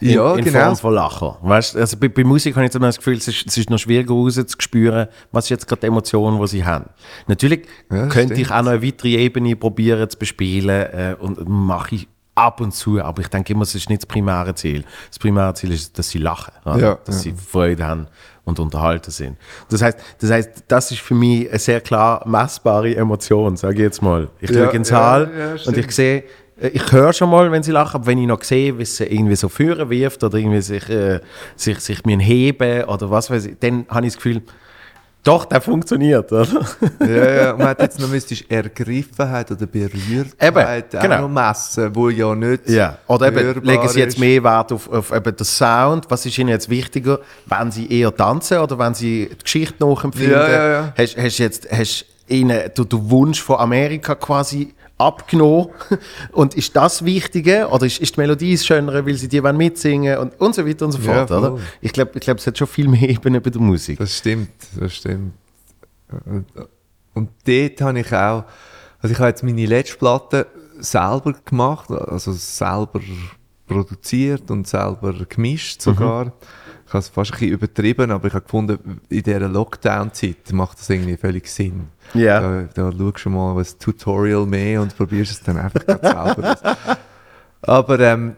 In, Ja, in genau. Form von Lachen. Weißt, also bei, bei Musik habe ich immer das Gefühl, es ist, es ist noch schwieriger rauszuspüren, was ist jetzt gerade die Emotion, die sie haben. Natürlich Ja, könnte ich stimmt. auch noch eine weitere Ebene probieren zu bespielen äh, und mache ich ab und zu, aber ich denke immer, es ist nicht das primäre Ziel. Das primäre Ziel ist, dass sie lachen, oder? Ja, dass ja. sie Freude haben und unterhalten sind. Das heißt, das heißt, das ist für mich eine sehr klar messbare Emotion, sage ich jetzt mal. Ich Ja, schaue in den ja, Saal ja, und ich sehe, ich höre schon mal, wenn sie lachen, aber wenn ich noch sehe, wie sie irgendwie so führen wirft oder irgendwie sich, äh, sich, sich mir heben oder was weiß ich, dann habe ich das Gefühl, doch, der funktioniert, oder? ja, ja. Man hat jetzt noch müsstest Ergriffenheit oder Berührtheit Eben, genau. noch messen, wo ja nicht Ja, oder eben, legen Sie jetzt mehr Wert auf, auf eben den Sound? Was ist Ihnen jetzt wichtiger? Wenn Sie eher tanzen oder wenn Sie die Geschichte nachempfinden? Ja, ja, ja. Hast, hast jetzt hast Ihnen den, den Wunsch von Amerika quasi abgenommen? Und ist das wichtiger? Oder ist, ist die Melodie das Schönere, weil Sie die wollen mitsingen und, und so weiter und so Ja, fort, oder? voll. Ich glaube, ich glaub, es hat schon viel mehr Ebenen bei der Musik. Das stimmt, das stimmt. Und, und dort habe ich auch, also ich habe jetzt meine letzte Platte selber gemacht, also selber produziert und selber gemischt sogar. Ich habe es fast ein bisschen übertrieben, aber ich habe gefunden, in dieser Lockdown-Zeit macht das irgendwie völlig Sinn. Ja. Da, da schaust du mal ein Tutorial mehr und probierst es dann einfach selber aus. Aber, ähm,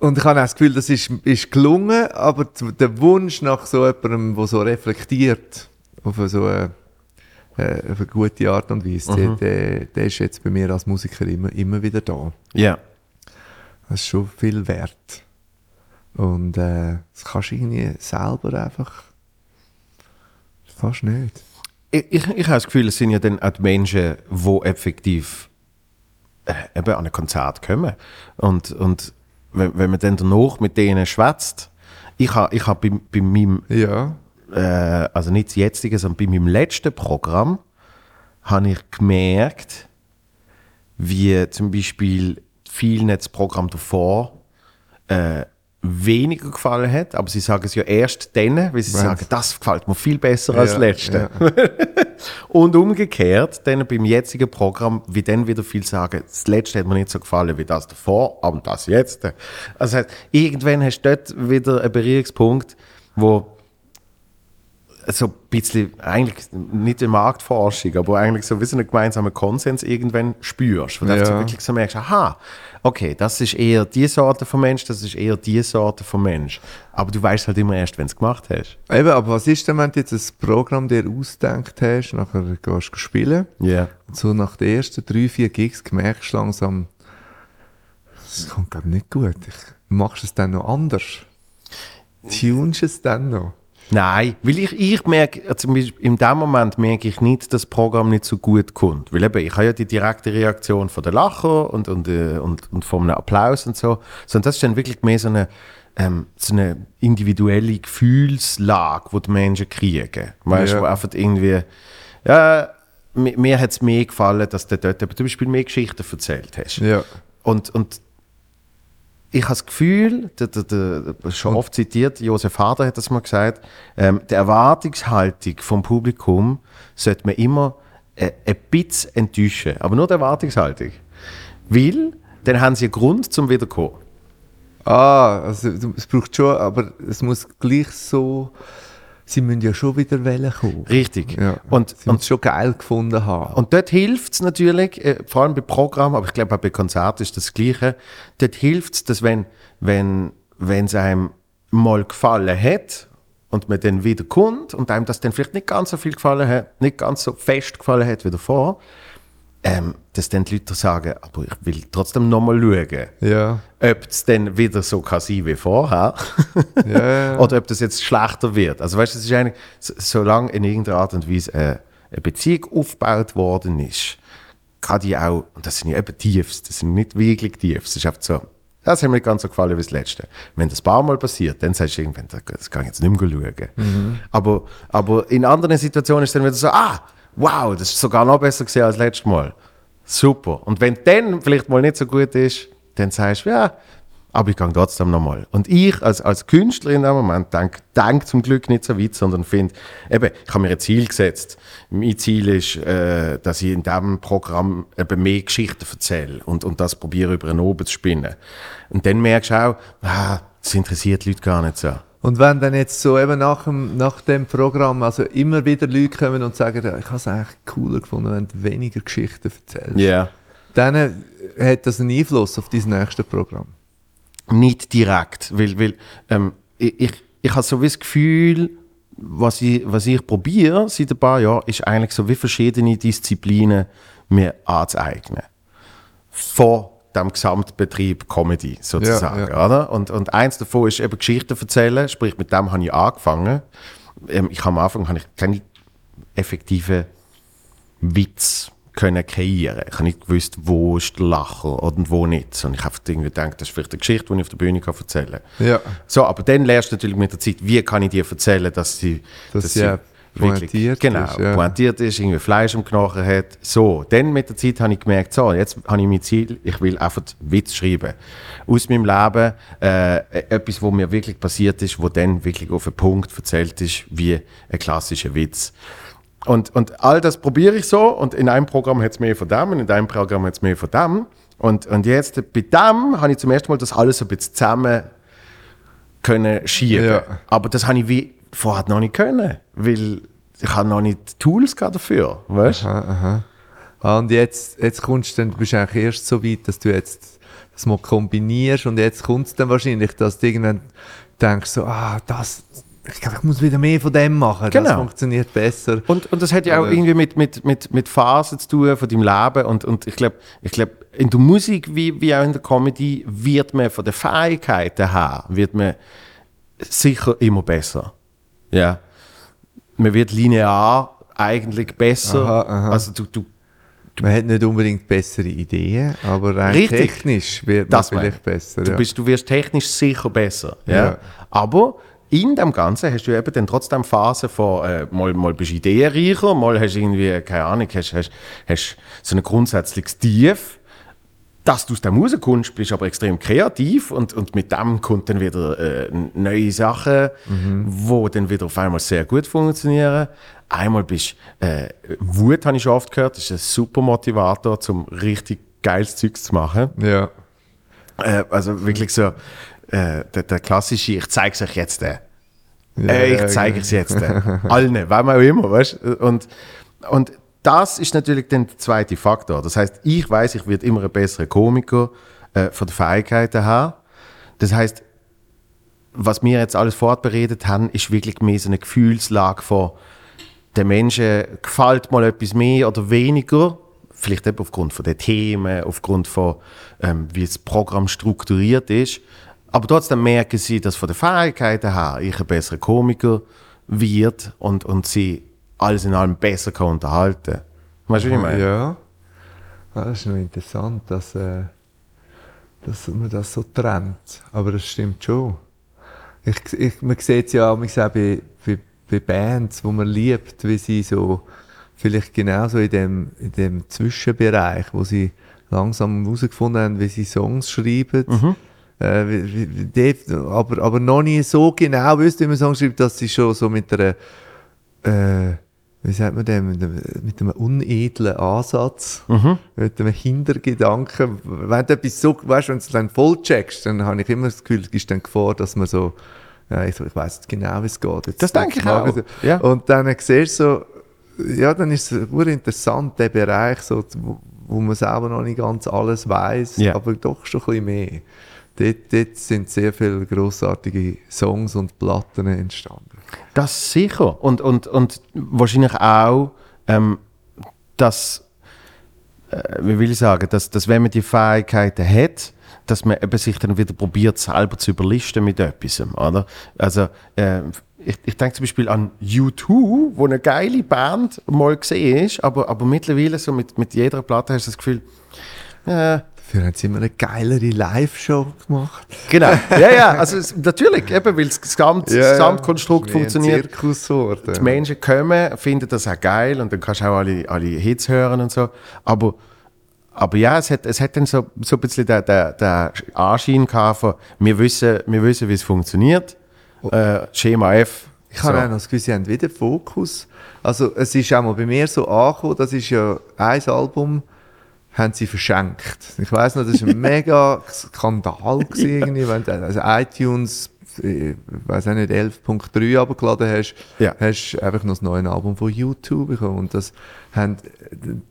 und ich habe auch das Gefühl, das ist, ist gelungen, aber der Wunsch nach so jemandem, der so reflektiert, auf eine so eine, äh, auf eine gute Art und Weise, der, der, der ist jetzt bei mir als Musiker immer, immer wieder da. Ja. Das ist schon viel wert. Und äh, das kannst du irgendwie selber einfach fast nicht. Ich, ich, ich habe das Gefühl, es sind ja dann auch die Menschen, die effektiv äh, eben an ein Konzert kommen. Und, und wenn, wenn man dann danach mit denen schwätzt, ich habe ich hab bei, bei meinem, Ja. äh, also nicht das jetzige, sondern bei meinem letzten Programm, habe ich gemerkt, wie zum Beispiel vielen das Programm davor äh, weniger gefallen hat, aber sie sagen es ja erst dann, weil sie Wenn's- sagen, das gefällt mir viel besser als das Ja, letzte. ja. Und umgekehrt, dann beim jetzigen Programm, wie dann wieder viel sagen, das letzte hat mir nicht so gefallen wie das davor, aber das jetzt. Also das heißt, irgendwann hast du dort wieder einen Berührungspunkt, wo so ein bisschen, eigentlich nicht eine Marktforschung, aber eigentlich so wie so einen gemeinsamen Konsens irgendwann spürst. Wo du Ja. so wirklich so merkst, aha, okay, das ist eher die Sorte von Mensch, das ist eher die Sorte von Mensch. Aber du weißt halt immer erst, wenn du es gemacht hast. Eben, aber was ist denn, wenn du jetzt ein Programm dir ausgedacht hast, nachher gehst du spielen Ja. und so nach den ersten drei, vier Gigs merkst du langsam, das kommt ich nicht gut. Ich, machst du es dann noch anders? Tunst du es dann noch? Nein, weil ich, ich merke, äh, zum Beispiel in dem Moment merke ich nicht, dass das Programm nicht so gut kommt. Weil eben, ich habe ja die direkte Reaktion von der Lacher und, und, äh, und, und von einem Applaus und so. Sondern das ist dann wirklich mehr so eine, ähm, so eine individuelle Gefühlslage, die die Menschen kriegen. Weißt du, Ja. wo einfach irgendwie, ja, mir, mir hat es mehr gefallen, dass du dort zum Beispiel mehr Geschichten erzählt hast. Ja. Und, und ich habe das Gefühl, der, der, der, schon oft zitiert, Josef Hader hat das mal gesagt, ähm, die Erwartungshaltung vom Publikum sollte man immer äh, ein bisschen enttäuschen. Aber nur die Erwartungshaltung. Weil, dann haben sie einen Grund zum Wiederkommen. Ah, also es braucht schon, aber es muss gleich so, sie müssen ja schon wieder wollen kommen. Richtig. Ja. Und, sie müssen es schon geil gefunden haben. Und dort hilft es natürlich, äh, vor allem bei Programmen, aber ich glaube auch bei Konzerten ist das Gleiche, dort hilft es, dass wenn wenn wenn, es einem mal gefallen hat und man dann wieder kommt und einem das dann vielleicht nicht ganz so viel gefallen hat, nicht ganz so fest gefallen hat wie davor, ähm, dass dann die Leute sagen, aber ich will trotzdem nochmal schauen, ja. ob es dann wieder so kann sein wie vorher Ja, oder ob das jetzt schlechter wird. Also weißt du, es ist eigentlich, so- solange in irgendeiner Art und Weise äh, eine Beziehung aufgebaut worden ist, kann die auch, und das sind ja eben Tiefs, das sind nicht wirklich Tiefs, das ist einfach so, das hat mir nicht ganz so gefallen wie das letzte. Wenn das ein paar Mal passiert, dann sagst du irgendwann, das kann ich jetzt nicht mehr schauen. Aber, aber in anderen Situationen ist es dann wieder so, ah, wow, das ist sogar noch besser gesehen als letztes Mal. Super. Und wenn dann vielleicht mal nicht so gut ist, dann sagst du, ja, aber ich gehe trotzdem nochmal. Und ich als, als Künstler in dem Moment denke denk zum Glück nicht so weit, sondern finde, eben, ich habe mir ein Ziel gesetzt. Mein Ziel ist, äh, dass ich in diesem Programm eben mehr Geschichten erzähle und, und das probiere über einen oben zu spinnen. Und dann merkst du auch, ah, das interessiert die Leute gar nicht so. Und wenn dann jetzt so eben nach dem, nach dem Programm, also immer wieder Leute kommen und sagen, ich habe es eigentlich cooler gefunden, wenn du weniger Geschichten erzählst, Ja. dann äh, hat das einen Einfluss auf dein nächstes Programm. Nicht direkt, weil, weil ähm, ich, ich, ich habe so das Gefühl, was ich, was ich probiere seit ein paar Jahren, ist eigentlich so wie verschiedene Disziplinen mir anzueignen. Von dem Gesamtbetrieb Comedy sozusagen. Ja, Oder? Und, und eins davon ist eben Geschichten erzählen, sprich mit dem habe ich angefangen. Ähm, ich habe am Anfang habe ich keine effektiven Witz können kreieren. Ich habe nicht gewusst, wo ist der Lacher und wo nicht. Und ich habe irgendwie gedacht, das ist vielleicht eine Geschichte, die ich auf der Bühne kann erzählen kann. Ja. So, aber dann lernst du natürlich mit der Zeit, wie kann ich dir erzählen, dass sie, Dass sie pointiert genau, ist, ja. pointiert ist, irgendwie Fleisch im Knochen hat. So, dann mit der Zeit habe ich gemerkt, so, jetzt habe ich mein Ziel, ich will einfach Witz schreiben. Aus meinem Leben, äh, etwas, wo mir wirklich passiert ist, wo dann wirklich auf einen Punkt erzählt ist, wie ein klassischer Witz. Und, und all das probiere ich so und in einem Programm hat es mehr von dem und in einem Programm hat es mehr von dem. Und, und jetzt bei dem habe ich zum ersten Mal das alles so ein bisschen zusammen können schieben. Ja. Aber das habe ich wie vorher noch nicht können, weil ich habe noch nicht die Tools dafür, weißt? Aha, aha. Ah, und jetzt, jetzt kommst du dann, du bist eigentlich erst so weit, dass du jetzt das mal kombinierst und jetzt kommt es dann wahrscheinlich, dass du irgendwann denkst so, ah, das, ich glaube, ich muss wieder mehr von dem machen, das Genau. funktioniert besser. Und, und das hat ja auch irgendwie mit, mit, mit, mit Phasen zu tun von deinem Leben. Und, und ich glaube, ich glaub, in der Musik wie, wie auch in der Comedy wird man von den Fähigkeiten her, wird man sicher immer besser. Ja. Man wird linear eigentlich besser. Aha, aha. Also du, du, Man hat nicht unbedingt bessere Ideen, aber rein Richtig. technisch wird man Das meine vielleicht ich. besser. Du, ja. bist, du wirst technisch sicher besser. Ja. Ja. Aber in dem Ganzen hast du eben dann trotzdem Phasen von, äh, mal, mal bist du ideenreicher, mal hast du irgendwie, keine Ahnung, hast, hast, hast so ein grundsätzliches Tief. Dass du aus dem rauskommst, bist aber extrem kreativ und, und mit dem kommt dann wieder äh, neue Sachen, wo dann wieder auf einmal sehr gut funktionieren. Einmal bist äh, Wut, habe ich schon oft gehört, ist ein super Motivator, um richtig geiles Zeugs zu machen. ja. Äh, also wirklich so äh, der, der klassische, ich zeige es euch jetzt. Äh. Ja, äh, ich zeige es jetzt. Äh. Allen, wem auch immer, weißt du? Und, und das ist natürlich dann der zweite Faktor. Das heißt, ich weiß, ich werde immer ein besserer Komiker äh, von den Fähigkeiten her. Das heißt, was wir jetzt alles fortberedet haben, ist wirklich mehr so eine Gefühlslage von den Menschen gefällt mal etwas mehr oder weniger. Vielleicht eben aufgrund von den Themen, aufgrund von, ähm, wie das Programm strukturiert ist. Aber trotzdem merken sie, dass von den Fähigkeiten her ich ein besserer Komiker wird und, und sie alles in allem besser kann unterhalten. Weißt du, wie ich meine? Ja. Ah, das ist noch interessant, dass, äh, dass man das so trennt. Aber das stimmt schon. Ich, ich, man sieht es ja auch bei, bei, bei Bands, wo man liebt, wie sie so vielleicht genauso in dem, in dem Zwischenbereich, wo sie langsam herausgefunden haben, wie sie Songs schreiben. Äh, wie, wie, wie dort, aber, aber noch nie so genau wissen, wie man Songs schreibt, dass sie schon so mit einer äh, wie sagt man dem, mit einem, mit einem unedlen Ansatz, mit einem Hintergedanken. Wenn du etwas so, weißt, wenn du es dann voll checkst, dann habe ich immer das Gefühl, es ist dann Gefahr, dass man so, ja, ich, so, ich weiß genau, wie es geht. Jetzt Das denke ich auch, wieder- ja. Und dann siehst du so, ja, dann ist es interessant, der Bereich, so, wo, wo man selber noch nicht ganz alles weiß, Ja. aber doch schon ein bisschen mehr. Dort, dort sind sehr viele grossartige Songs und Platten entstanden. Das sicher. Und, und, und wahrscheinlich auch, ähm, dass, äh, wie will ich sagen, dass, dass wenn man die Fähigkeiten hat, dass man eben sich dann wieder probiert, selber zu überlisten mit etwas. Oder? Also, äh, ich, ich denke zum Beispiel an U2, wo eine geile Band mal gesehen ist, aber, aber mittlerweile so mit, mit jeder Platte hast du das Gefühl, äh, Dafür haben sie immer eine geilere Live-Show gemacht. genau. ja, ja, also es, natürlich, eben, weil das, Gesamt, das Gesamtkonstrukt ein funktioniert. Die Menschen kommen, finden das auch geil und dann kannst du auch alle, alle Hits hören und so. Aber, aber ja, es hat, es hat dann so, so ein bisschen den, den, den Anschein gehabt von, wir wissen, wir wissen wie es funktioniert. Äh, Schema F. Ich habe so. auch noch das Gefühl, sie haben wieder Fokus. Also es ist auch mal bei mir so angekommen, das ist ja ein Album haben sie verschenkt. Ich weiß noch, das war ein mega Skandal gewesen, irgendwie, wenn du also iTunes, ich weiß auch nicht, 11.3 abgeladen hast, Ja. hast du einfach noch das neue Album von YouTube bekommen. Und das haben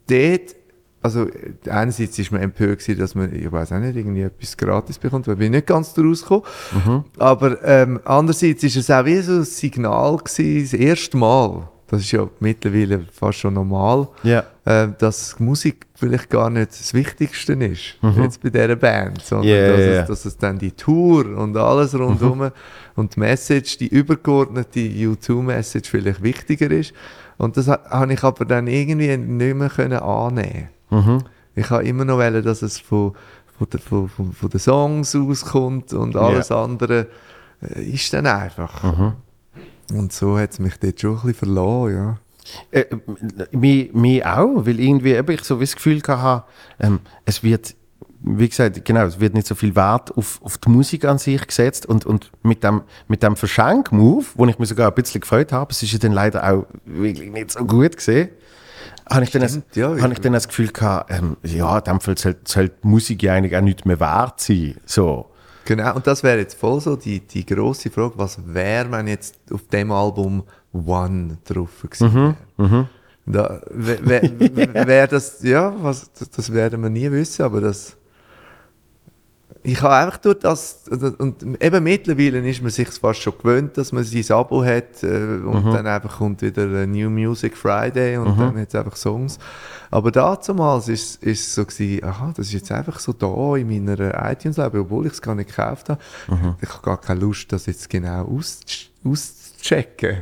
dort, also einerseits ist man empört gewesen, dass man, ich weiß auch nicht, irgendwie etwas gratis bekommt, weil ich nicht ganz daraus gekommen. Aber ähm, andererseits ist es auch wie so ein Signal gewesen, das erste Mal, das ist ja mittlerweile fast schon normal, Ja. äh, dass Musik vielleicht gar nicht das Wichtigste ist, jetzt bei dieser Band, sondern Ja, dass, ja. Es, dass es dann die Tour und alles rundherum und die Message, die übergeordnete U2-Message vielleicht wichtiger ist. Und das ha- habe ich aber dann irgendwie nicht mehr können annehmen Ich habe immer noch wollen, dass es von, von, der, von, von, von den Songs auskommt und alles andere äh, ist dann einfach. Und so hat es mich dort schon ein bisschen verloren, ja. Äh, mich, mich auch, weil irgendwie eben ich so das Gefühl hatte, ähm, es wird, wie gesagt, genau, es wird nicht so viel Wert auf, auf die Musik an sich gesetzt und, und mit dem, mit dem Verschenk-Move, wo ich mich sogar ein bisschen gefreut habe, es ist ja dann leider auch wirklich nicht so gut gesehen, habe ich, dann das, Stimmt, ja, habe ich dann das Gefühl gehabt, ähm, ja, in dem Fall soll, soll die Musik ja eigentlich auch nicht mehr wert sein, so. Genau, und das wäre jetzt voll so die, die grosse Frage, was wäre, wenn jetzt auf dem Album One drauf gewesen wäre? Da wäre wär, wär das, ja, was, das, das werden wir nie wissen, aber das. Ich habe einfach durch das, und eben mittlerweile ist man sich fast schon gewöhnt, dass man sein Abo hat äh, und dann einfach kommt wieder New Music Friday und dann hat es einfach Songs. Aber damals ist ist es so gewesen, aha, das ist jetzt einfach so da in meiner iTunes-Lab, obwohl ich es gar nicht gekauft habe. Ich habe gar keine Lust, das jetzt genau auszuch- auszuchecken.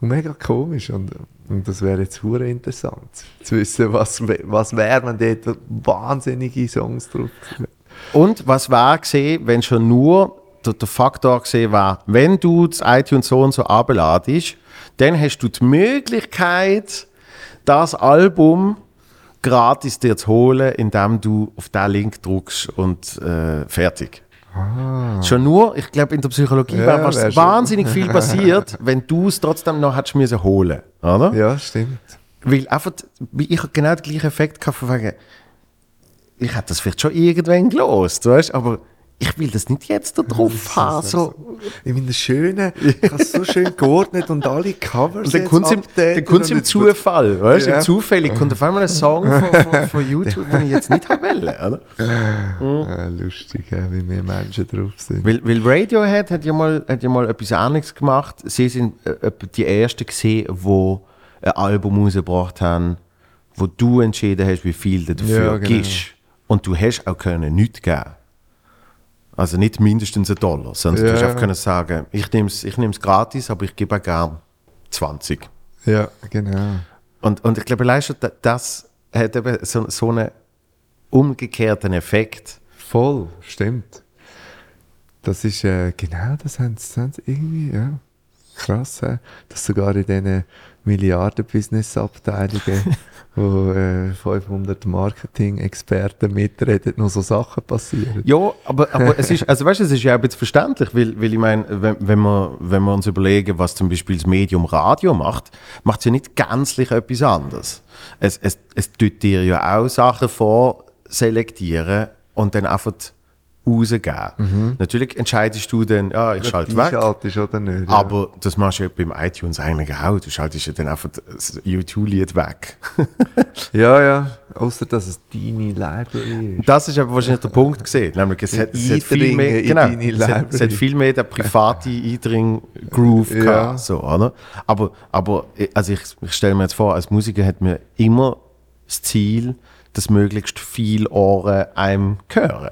Mega komisch und, und das wäre jetzt hure interessant zu wissen, was, was wäre, wenn dort wahnsinnige Songs drauf wären. Und was war gesehen, wenn schon nur der, der Faktor gesehen war, wenn du das iTunes so und so abladest, dann hast du die Möglichkeit, das Album gratis dir zu holen, indem du auf den Link drückst und äh, fertig. Schon nur, ich glaube, in der Psychologie Ja, war was wahnsinnig viel passiert, wenn du es trotzdem noch hättest müssen holen, oder? Ja, stimmt. Weil einfach, ich hab genau den gleichen Effekt gehabt, von wegen, ich hätte das vielleicht schon irgendwann gelost, weißt aber ich will das nicht jetzt da drauf haben. So. Ich meine, das Schöne, ich habe es so schön geordnet und alle Covers Und dann kommt im, dann kommt's und im Zufall, weißt du? Ja. Zufällig kommt auf einmal ein Song von, von, von YouTube, den ich jetzt nicht haben will, oder? Ah, lustig, ja, wie mehr Menschen drauf sind. Weil, weil Radiohead hat ja, mal, hat ja mal etwas Ähnliches gemacht. Sie sind äh, die Ersten gesehen, die ein Album rausgebracht haben, wo du entschieden hast, wie viel du dafür Ja, genau. gibst. Und du hast auch können nichts geben. Also nicht mindestens einen Dollar, sondern du Ja. hast einfach können sagen, ich nehme es ich nehm's gratis, aber ich gebe auch gern 20. Ja, genau. Und, und ich glaube, da- das hat eben so, so einen umgekehrten Effekt. Voll, stimmt. Das ist, äh, genau, das haben sie, haben sie irgendwie, ja. Krass, äh, dass sogar in diesen Milliarden-Business-Abteilungen, wo äh, 500 Marketing-Experten mitreden, noch so Sachen passieren. Ja, aber, aber es ist, also weißt, es ist ja auch ein bisschen verständlich, weil, weil ich meine, wenn, wenn, wir, wenn wir uns überlegen, was zum Beispiel das Medium Radio macht, macht es ja nicht gänzlich etwas anderes. Es, es, es tut dir ja auch Sachen vorselektieren und dann einfach rausgeben. Natürlich entscheidest du dann, ja, ich schalte weg. Einschaltest oder nicht? ja. Aber das machst du ja beim iTunes eigentlich auch. Du schaltest ja dann einfach das U2-Lied weg. Ja, ja. Außer dass es deine Library ist. Das ist aber wahrscheinlich der Punkt gesehen. Nämlich, es hat, es hat viel mehr, genau, es hat, es hat viel mehr den private Eindring-Groove Ja. gehabt, so, oder? Aber, aber also ich, ich stelle mir jetzt vor, als Musiker hat man immer das Ziel, dass möglichst viele Ohren einem hören.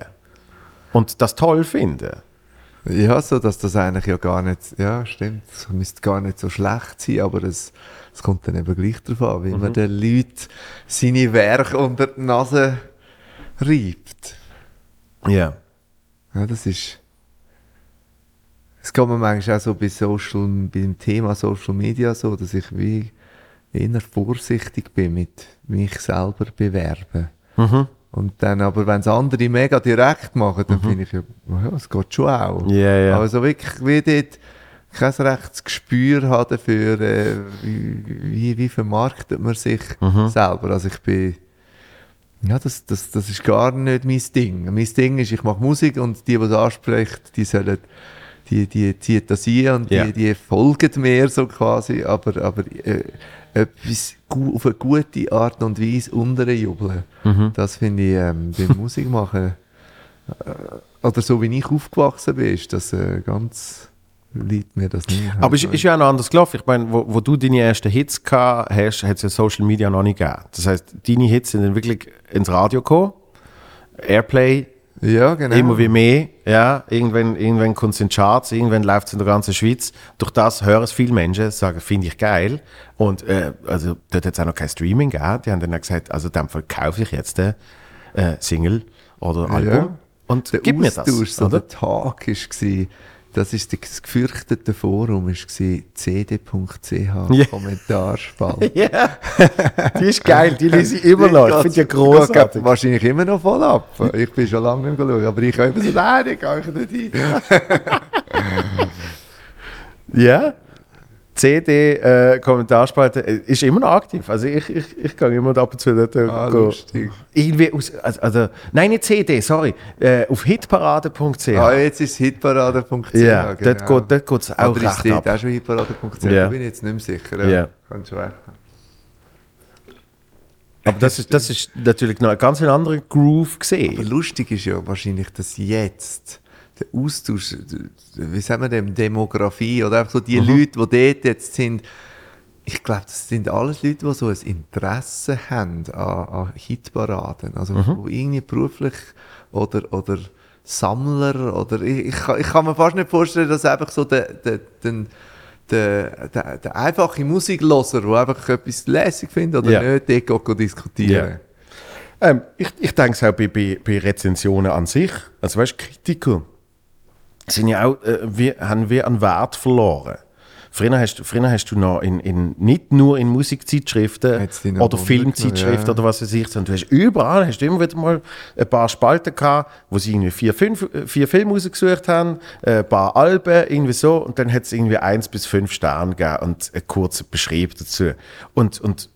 Und das toll finden. Ja, so dass das eigentlich ja gar nicht, ja, stimmt, es müsste gar nicht so schlecht sein, aber es, es kommt dann eben gleich darauf an, wie man den Leuten seine Werke unter die Nase reibt. Ja. Ja, das ist. Es geht mir manchmal auch so bei Social, beim Thema Social Media so, dass ich wie eher vorsichtig bin mit mich selber bewerben. Mhm. Und dann aber, wenn es andere mega direkt machen, dann finde ich ja, es geht schon auch. Ja, ja. Aber so wirklich wie dort kein rechtes Gespür haben dafür, äh, wie, wie, wie vermarktet man sich Mhm. selber. Also ich bin Ja, das, das, das ist gar nicht mein Ding. Mein Ding ist, ich mache Musik und die, die es anspricht, die sollen, die, die ziehen das ein und Ja. die, die folgen mir so quasi, aber, aber äh, etwas auf eine gute Art und Weise unterjubeln, Mhm. das finde ich ähm, beim Musik machen, äh, oder so wie ich aufgewachsen bin, ist das äh, ganz, liegt mir das nicht. Aber es ist, ist ja auch noch anders gelaufen. Ich meine, wo, wo du deine ersten Hits gehabt hast, hat es ja Social Media noch nicht gegeben. Das heißt, deine Hits sind dann wirklich ins Radio gekommen. Airplay, ja, genau. immer wie mehr. Ja, irgendwann, irgendwann kommt es in Charts, irgendwann läuft es in der ganzen Schweiz. Durch das hören es viele Menschen, sagen, finde ich geil. Und äh, also, dort hat es auch noch kein Streaming gegeben. Die haben dann auch gesagt, also in dem Fall kaufe ich jetzt eine äh, Single oder Album Ja. und der gib mir das. Austausch, so oder? der Tag war, das ist das gefürchtete Forum, war cd.ch. Kommentarspalte. Ja, die ist geil, die lese ich immer noch. Ich finde die ja großartig. wahrscheinlich immer noch voll ab. Ich bin schon lange nicht mehr geschaut, aber ich habe immer so, nein, ich gehe nicht rein. Ja. CD, äh, äh, ist immer noch aktiv. Also ich, ich, ich kann immer ab und zu dort äh, Ah, go- lustig. Irgendwie aus, also, also, nein, nicht CD, sorry, äh, auf hitparade.ch. Ah, jetzt ist es hitparade.ch. ja, genau. dort geht dort geht's auch Oder ist recht dort ab. auch schon hitparade.ch? Ja. Da bin ich jetzt nicht mehr sicher. Ja. Kannst du recht. Aber das ist, das ist natürlich noch ein ganz anderer Groove Aber gesehen. lustig ist ja wahrscheinlich, dass jetzt Austausch, wie sagen wir dem, Demografie oder einfach so die Mhm. Leute, die dort jetzt sind, ich glaube, das sind alles Leute, die so ein Interesse haben an, an Hitparaden. Also Mhm. irgendwie beruflich oder, oder Sammler oder ich, ich, ich kann mir fast nicht vorstellen, dass einfach so der, der, der, der, der, der einfache Musikloser, der einfach etwas lässig findet oder Ja. nicht, dort geht, diskutieren. Ähm, ich ich denke es auch bei, bei, bei Rezensionen an sich. Also weißt du, Kritiker sind ja auch, äh, wir, haben wir an Wert verloren. Früher hast, du- früher hast du noch in, in, nicht nur in Musikzeitschriften oder Filmzeitschriften ja. oder was weiß ich, sondern du hast überall hast du immer wieder mal ein paar Spalten gehabt, wo sie irgendwie vier, fünf, vier Filme rausgesucht haben, äh, ein paar Alben, irgendwie so, und dann hat es irgendwie eins bis fünf Sterne gegeben und einen kurzen Beschrieb dazu. Und, und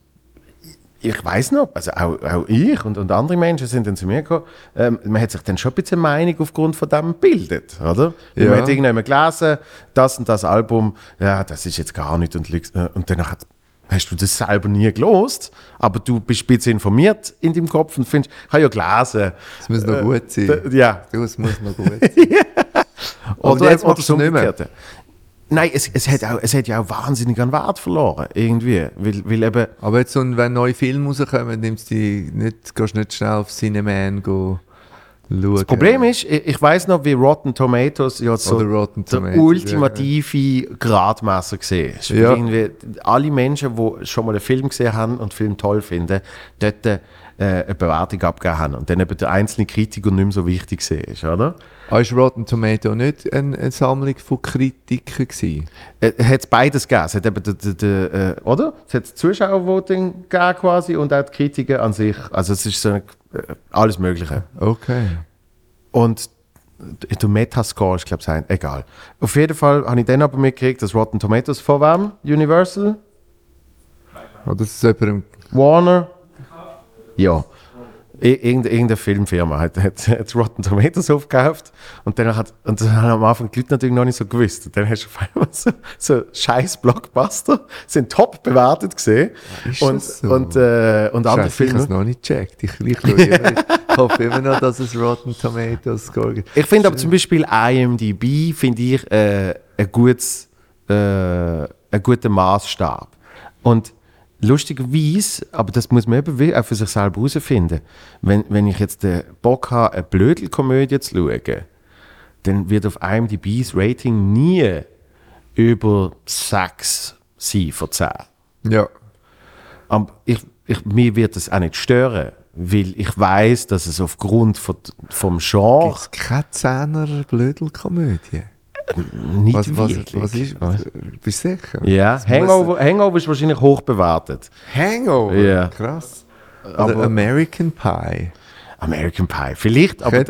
ich weiß noch, also auch, auch ich und, und andere Menschen sind dann zu mir gekommen, ähm, man hat sich dann schon ein bisschen Meinung aufgrund von dem gebildet, oder? Ja. Man hat irgendwann gelesen, das und das Album, ja, das ist jetzt gar nicht und, äh, und dann hat, hast du das selber nie gelost, aber du bist ein bisschen informiert in deinem Kopf und findest, ich habe ja gelesen. Es muss noch gut sein. Ja, Du, es muss noch gut sein. oder, jetzt oder machst du das es nicht mehr. Nein, es, es, hat auch, es hat ja auch wahnsinnig an Wert verloren, irgendwie, weil, weil eben, Aber jetzt, so, wenn neue Filme rauskommen, nimmst du die nicht, gehst du nicht schnell auf Cineman go schauen. Das Problem ist, ich, ich weiß noch, wie Rotten Tomatoes ja so Rotten der Tomatoes, ultimative Gradmesser gesehen ist. Ja. Irgendwie alle Menschen, die schon mal einen Film gesehen haben und den Film toll finden, dort äh, eine Bewertung abgegeben haben und dann eben der einzelne Kritiker nicht mehr so wichtig ist, oder? Ah, ist Rotten Tomato nicht eine, eine Sammlung von Kritiken gewesen? Äh, hat es beides gegeben. Es hat eben, der, der, der, äh, oder? Es hat das Zuschauervoting gegeben quasi und auch die Kritiker an sich. Also es ist so eine, äh, alles Mögliche. Okay. Und der Metascore ist, glaube ich, ein. Egal. Auf jeden Fall habe ich dann aber mitgekriegt, dass Rotten Tomatoes von wem? Universal? Oder ist es jemandem... Warner? Ja. Irgende, irgendeine Filmfirma hat, hat, hat Rotten Tomatoes aufgekauft und dann hat und das haben am Anfang die Leute natürlich noch nicht so gewusst. Und dann hast du auf einmal so, so scheiß Blockbuster, sind top bewertet gesehen. Ist und, so? und, äh, und andere Scheiße, ich habe es Filme. noch nicht gecheckt. Ich, ich, ich hoffe immer noch, dass es Rotten Tomatoes Score gibt. Ich finde aber zum Beispiel IMDb finde ich äh, ein gutes, äh, ein guter Maßstab. Und lustigerweise, aber das muss man eben auch für sich selber herausfinden, wenn, wenn ich jetzt den Bock habe, eine Blödelkomödie zu schauen, dann wird auf IMDb das Rating nie über 6 sein von 10. Ja. Aber ich, ich, mir wird das auch nicht stören, weil ich weiß, dass es aufgrund von, vom Genre Gibt es keine Zehner Blödelkomödie? Nicht Was, was, wirklich. was ist... Bist du sicher? Ja, Hangover, Hangover ist wahrscheinlich hoch bewertet. Hangover? Ja. Krass. Oder Aber- American Pie. American Pie, vielleicht, aber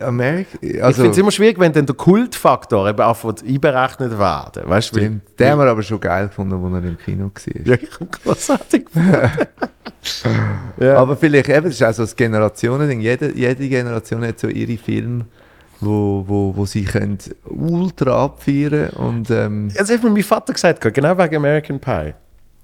American... ich Also, finde es immer schwierig, wenn dann der Kultfaktor eben von einberechnet werden. Weißt du. Den haben wir aber schon geil gefunden, als er im Kino war. Ja, ich habe großartig. Ja. Aber vielleicht eben, das ist auch so das Generationending. Jede, jede Generation hat so ihre Filme, wo, wo, wo sie können ultra abfeiern und ähm, Das hat mir mein Vater gesagt, genau wegen American Pie.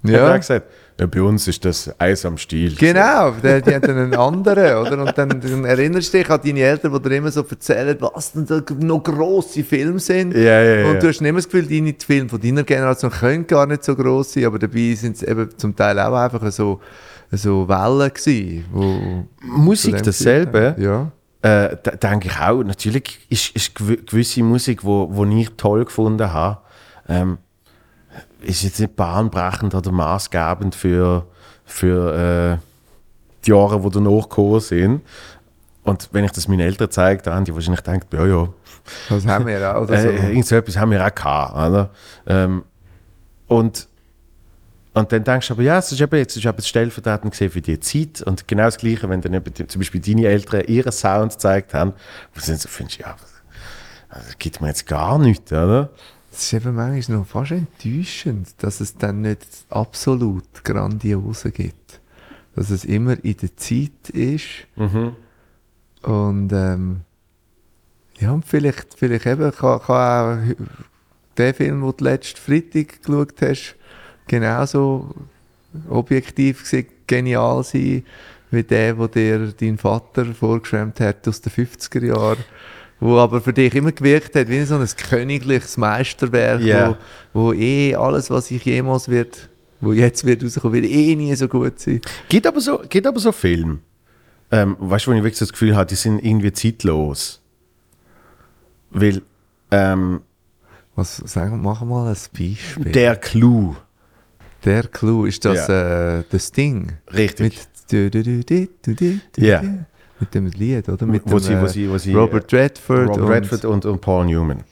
Hat er ja. gesagt, ja, bei uns ist das Eis am Stiel. Genau, der, die haben dann einen anderen, oder? Und dann, dann erinnerst du dich an deine Eltern, die dir immer so erzählen, was denn da noch grosse Filme sind. Ja, ja, ja. Und du hast nicht immer das Gefühl, deine Filme von deiner Generation können gar nicht so gross sein, aber dabei sind es eben zum Teil auch einfach so, so Wellen gewesen, wo Musik dasselbe. Ja. Äh, denke ich auch, natürlich ist, ist gew- gewisse Musik, wo, wo ich toll gefunden habe, ähm, ist jetzt nicht bahnbrechend oder maßgebend für, für äh, die Jahre, die danach gekommen sind. Und wenn ich das meinen Eltern zeige, dann haben die wahrscheinlich gedacht, ja, ja, Das haben wir ja. Oder so. äh, irgend so etwas haben wir auch gehabt. Oder? Ähm, und, und dann denkst du aber, ja, es ist eben, jetzt ist eben stellvertretend gesehen für die Zeit. Und genau das Gleiche, wenn dann eben die- zum Beispiel deine Eltern ihren Sound gezeigt haben, wo du dann so findest, ja, das, das gibt mir jetzt gar nichts, oder? Es ist eben manchmal noch fast enttäuschend, dass es dann nicht absolut Grandiose gibt. Dass es immer in der Zeit ist. Und ähm, ja, und vielleicht, vielleicht eben kann, kann auch der Film, den du letzten Freitag geschaut hast, genauso objektiv gesehen genial sein, wie der, wo dir dein Vater vorgeschwemmt hat aus den 50er Jahren. Wo aber für dich immer gewirkt hat wie so ein königliches Meisterwerk, Ja. wo, wo eh alles, was ich jemals wird, wo jetzt wird rauskommen, wird eh nie so gut sein. Gibt aber so, gibt aber so Filme, ähm, weißt du, wo ich wirklich das Gefühl habe, die sind irgendwie zeitlos. Weil ähm, Was, sagen wir, machen wir mal ein Beispiel. der Clou, Der Clou, ist das äh, das Ding? richtig, Mit, du, du, du, du. mit dem Lied, oder? Mit wo, dem, sie, äh, wo, sie, wo sie, Robert Redford. Robert und, Redford und, und Paul Newman.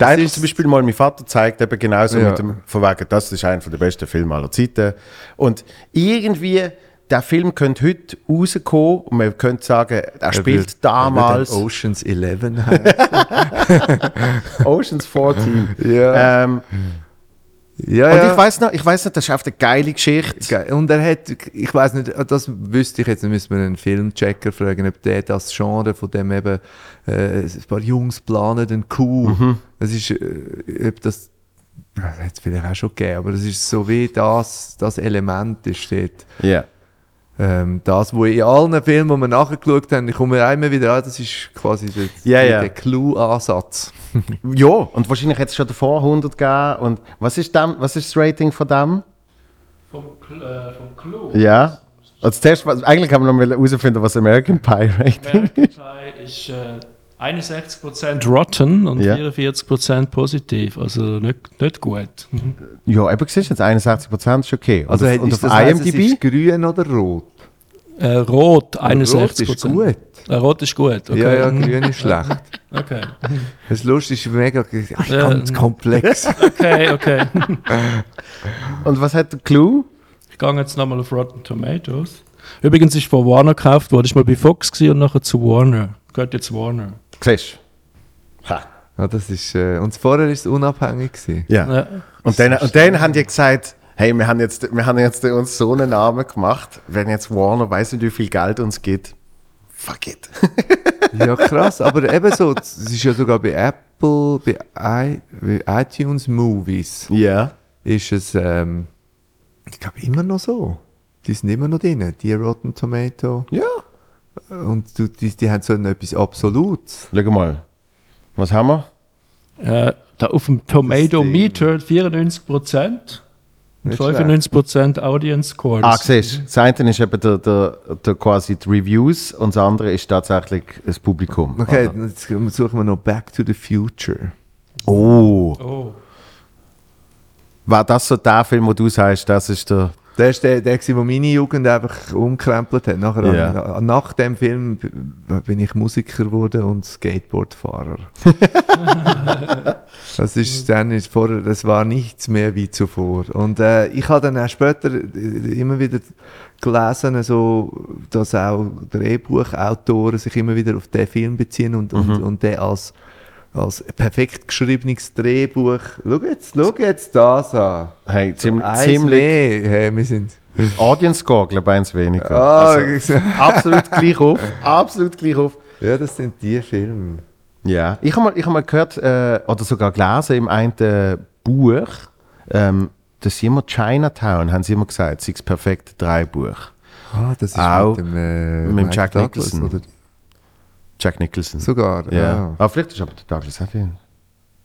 Hat mir ist- zum Beispiel mal mein Vater zeigt, eben genauso Ja. mit dem, von wegen, das ist einer der besten Filme aller Zeiten. Und irgendwie, der Film könnte heute rauskommen und man könnte sagen, er spielt wird- damals er Oceans 11 heißen. Oceans 14. ja. ähm, ja, Und ja. ich weiß noch, ich weiß noch, das ist auf eine geile Geschichte. Und er hat, ich weiß nicht, das wüsste ich jetzt, dann müssen wir einen Filmchecker fragen, ob der das Genre von dem eben, äh, ein paar Jungs planen einen Coup. Mhm. Das ist, äh, ob das, das hat es vielleicht auch schon gegeben, aber das ist so wie das, das Element ist dort. Ja. Ähm, das, wo in allen Filmen, die wir nachgeschaut haben, ich komme immer wieder an, das ist quasi der, Ja, der, ja. der Clue-Ansatz. Ja, und wahrscheinlich hat es schon davor 100 gegeben. Und was ist, dem, was ist das Rating von dem? Vom, äh, vom Clou. Ja. Also zuerst, was- eigentlich haben wir noch mal herausfinden, was American Pie Rating American Pie ist äh, 61% rotten und Ja. 44% positiv. Also nicht, nicht gut. Mhm. Ja, eben siehst du jetzt 61% ist okay. Und Also auf, hat- und ist auf das IMDb? ist grün oder rot? Äh, rot 61%. Rot ist gut. Äh, rot ist gut. Okay. Ja, ja, grün ist schlecht. Okay. Das Lustige ist mega ach, Ja. ganz komplex. Okay, okay. Und was hat der Clou? Ich gehe jetzt nochmal auf Rotten Tomatoes. Übrigens ist von Warner gekauft worden. Ich war bei Fox und nachher zu Warner. Gehört jetzt Warner. Siehst du? Ja, das ist, äh, und vorher war es unabhängig. Gewesen. Ja. Ja. Und dann, und dann haben die gesagt, hey, wir haben jetzt, wir haben jetzt uns so einen Namen gemacht, wenn jetzt Warner weiß nicht, wie viel Geld uns gibt. Fuck it. Ja, krass. Aber eben so, es ist ja sogar bei Apple, bei, I, bei iTunes Movies, Ja. ist es, ähm, ich glaube, immer noch so. Die sind immer noch drin, die Rotten Tomato. Ja. Und du, die, die haben so etwas Absolutes. Schau mal. Was haben wir? Äh, da auf dem Tomato. Meter 94%. Und Nicht 95% Audience Scores. Ah, siehst du. Das eine ist eben der, der, der quasi die Reviews und das andere ist tatsächlich das Publikum. Okay, Also. jetzt suchen wir noch Back to the Future. Oh. Oh. War das so der Film, wo du sagst, das ist der. Der ist der, der, der meine Jugend einfach umkrempelt hat. Nachher, an- nach dem Film bin ich Musiker geworden und Skateboardfahrer. das ist dann ist vorher, das war nichts mehr wie zuvor. Und äh, ich habe dann auch später äh, immer wieder gelesen, so, dass auch Drehbuchautoren sich immer wieder auf den Film beziehen und, und, und den als, als perfekt geschriebenes Drehbuch. Schau jetzt, schau jetzt das an. Hey, ziemlich, ziemlich. Hey, wir sind Audience ich, eins weniger. Ah, Also, absolut gleich auf. Absolut gleich auf. ja, das sind die Filme. Ja. Ich habe mal, ich hab mal gehört, äh, oder sogar gelesen im einen äh, Buch, ähm, dass sie immer Chinatown, haben sie immer gesagt, sei das perfekte Drehbuch. Ah, das ist Auch mit dem, äh, mit Mike Jack Douglas, Nicholson. Oder? Jack Nicholson. Sogar, ja. ja. Aber vielleicht ist aber der Douglas drin.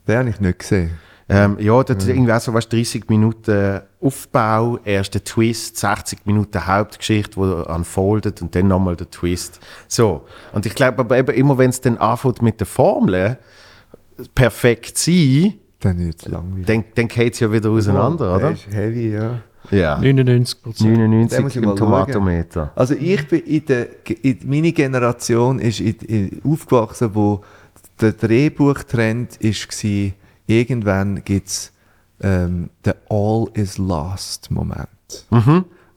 Den habe ich nicht gesehen. Ähm, ja, das ist irgendwie auch so, weißt, 30 Minuten Aufbau, erster Twist, 60 Minuten Hauptgeschichte, wo unfoldet und dann nochmal der Twist. So. Und ich glaube aber eben immer, wenn es dann anfängt mit der Formel perfekt sein, Dann wird es langweilig. dann, dann geht es ja wieder auseinander, Der oder? ist heavy, ja. Ja. 99 Prozent. 99 Den muss ich im. Tomatometer. Also ich bin in der, in, meine Generation ist in, in, aufgewachsen, wo der Drehbuchtrend war, irgendwann gibt es ähm, den All is Lost Moment.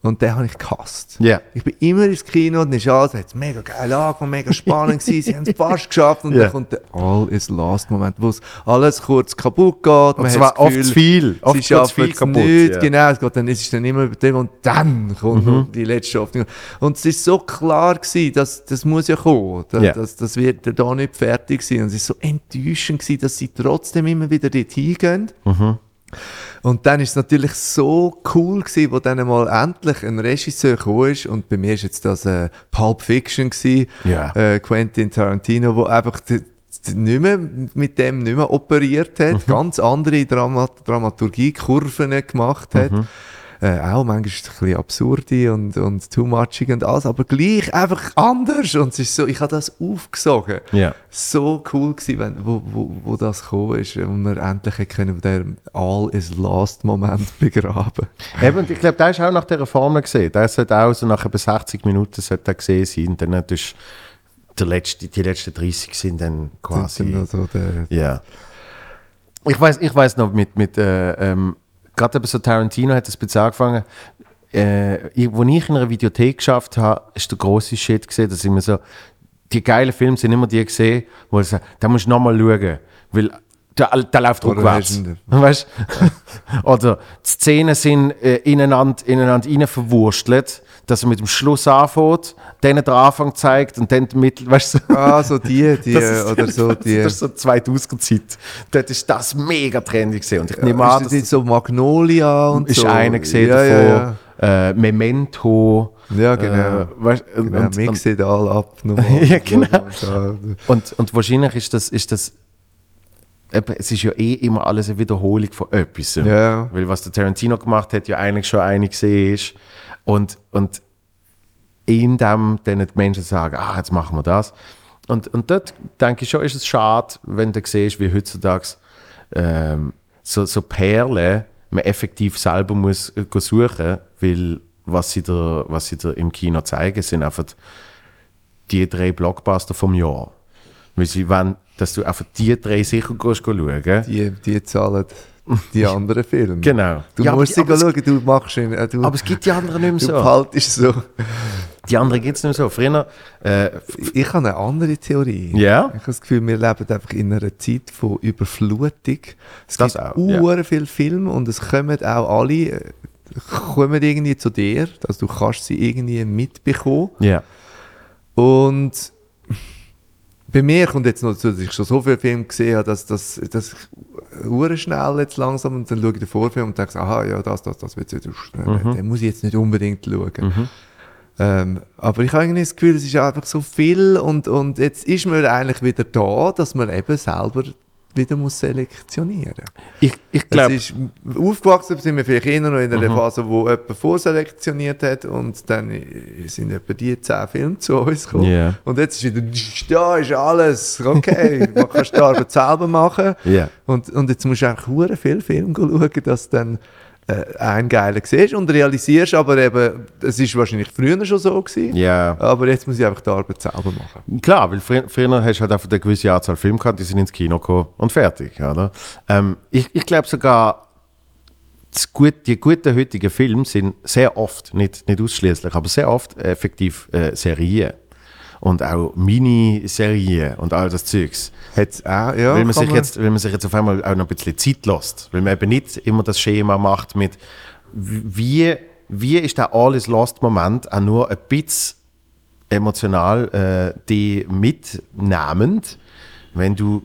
Und den habe ich gehasst. Ja. Ich bin immer ins Kino und ist alles, hat mega geil angefangen, mega spannend gewesen, sie haben es fast geschafft und Ja. dann kommt der All is Lost Moment, wo es alles kurz kaputt geht. man Und zwar das oft Gefühl, zu viel. Oft sie schaffen viel es kaputt, nicht, ja. genau, es geht dann, es ist dann immer übertrieben und dann kommt Mhm. die letzte Hoffnung. Und es ist so klar gewesen, dass das muss ja kommen, das, Ja. das, das wird da nicht fertig sein. Und es ist so enttäuschend gewesen, dass sie trotzdem immer wieder dort hingehen. Mhm. Und dann ist es natürlich so cool gewesen, wo dann mal endlich ein Regisseur gekommen ist. Und bei mir ist jetzt das äh, Pulp Fiction gewesen, Ja. äh, Quentin Tarantino, wo einfach die, nicht mehr, mit dem nicht mehr operiert Mhm. hat, ganz andere Drama Dramaturgie-Kurven gemacht hat. Mhm. Äh, auch manchmal ist es ein bisschen absurde und, und too muchig und alles, aber gleich einfach anders. Und es ist so, ich habe das aufgesogen. Ja. So cool gewesen, wenn, wo, wo, wo das gekommen ist und wir endlich können den All is Lost Moment begraben. Eben, ich glaube, der ist auch nach dieser Formel gesehen. Der sollte auch so nach etwa 60 Minuten sollte der gesehen sein. Dann tust der letzte, die letzten 30 sind dann quasi. Dann so der, Ja. Ich weiß, ich weiß noch mit, mit äh, ähm, gerade eben so Tarantino hat das bisschen angefangen. Äh, ich, ich in einer Videothek geschafft habe, ist der große Shit gesehen, dass ich mir so, die geilen Filme sind immer die gesehen, wo ich sage, da musst du nochmal schauen, weil da, da läuft Oder rückwärts. Weißt? Oder die Szenen sind äh, ineinander, ineinander rein verwurstelt, dass er mit dem Schluss anfängt, dann den Anfang zeigt und dann die Mittel, weißt du? ah, so die, die, Das ist- oder so die. Das ist so 2000er Zeit. Dort ist das mega trendy gesehen. Und ich nehme ist an, das das nicht so Magnolia und ist so? einer gesehen ja, davon. Ja, Äh, Memento. ja. genau. Äh, weißt, und, genau. und, Mix und, it all ab. nochmal. Ja, genau. Und, und wahrscheinlich ist das, ist das es ist ja eh immer alles eine Wiederholung von etwas. Ja. Weil was der Tarantino gemacht hat, ja eigentlich schon eine gesehen ist. Und, und in dem dann die Menschen sagen, ah, jetzt machen wir das. Und, und dort denke ich schon, ist es schade, wenn du siehst, wie heutzutage ähm, so, so Perlen man effektiv selber muss äh, suchen, weil was sie, da, was sie da im Kino zeigen, sind einfach die drei Blockbuster vom Jahr. Weil sie wollen, dass du einfach die drei sicher gehst schauen. Die, die zahlen die anderen Filme. Genau. Du Ja, aber musst die- sie aber schauen, du machst ihn. Äh, du, Aber es gibt die anderen nicht du mehr so. behaltest so. Die anderen gibt es nicht mehr so. Früher, äh, Ich habe eine andere Theorie. Ja? Ich habe das Gefühl, wir leben einfach in einer Zeit von Überflutung. Es Das gibt auch, auch, viele Filme und es kommen auch alle äh, kommen irgendwie zu dir, also du kannst sie irgendwie mitbekommen. ja. Und bei mir kommt jetzt noch dazu, dass ich schon so viele Filme gesehen habe, dass das dass ich hure schnell jetzt langsam und dann schaue ich den Vorfilm und denke, aha, ja, das, das, das wird jetzt, Mhm. den muss ich jetzt nicht unbedingt schauen. Ähm, aber ich habe irgendwie das Gefühl, es ist einfach so viel und, und jetzt ist man eigentlich wieder da, dass man eben selber wieder muss selektionieren Ich, ich es glaube, ist aufgewachsen, sind wir vielleicht eher noch in einer Phase, wo jemand vorselektioniert hat und dann sind etwa die zehn Filme zu uns gekommen. Ja. Und jetzt ist wieder, da ist alles, okay, man kann die Arbeit selber machen. Ja. Und, und jetzt musst du einfach hure viel Film schauen, dass dann äh, einen geilen siehst und realisierst, aber eben, es ist wahrscheinlich früher schon so gewesen, ja. aber jetzt muss ich einfach die Arbeit selber machen. Klar, weil früher, früher hast du halt einfach eine gewisse Anzahl Filme gehabt, die sind ins Kino gekommen und fertig. Oder? Ähm, ich ich glaube sogar, gut, die guten heutigen Filme sind sehr oft, nicht, nicht ausschließlich, aber sehr oft effektiv äh, Serien. Und auch Miniserien und all das Zeugs. Hat's auch, ja, weil, man sich jetzt, weil man sich jetzt auf einmal auch noch ein bisschen Zeit lässt. Weil man eben nicht immer das Schema macht mit, wie wie ist der Alles Lost Moment auch nur ein bisschen emotional äh, die mitnehmend, wenn du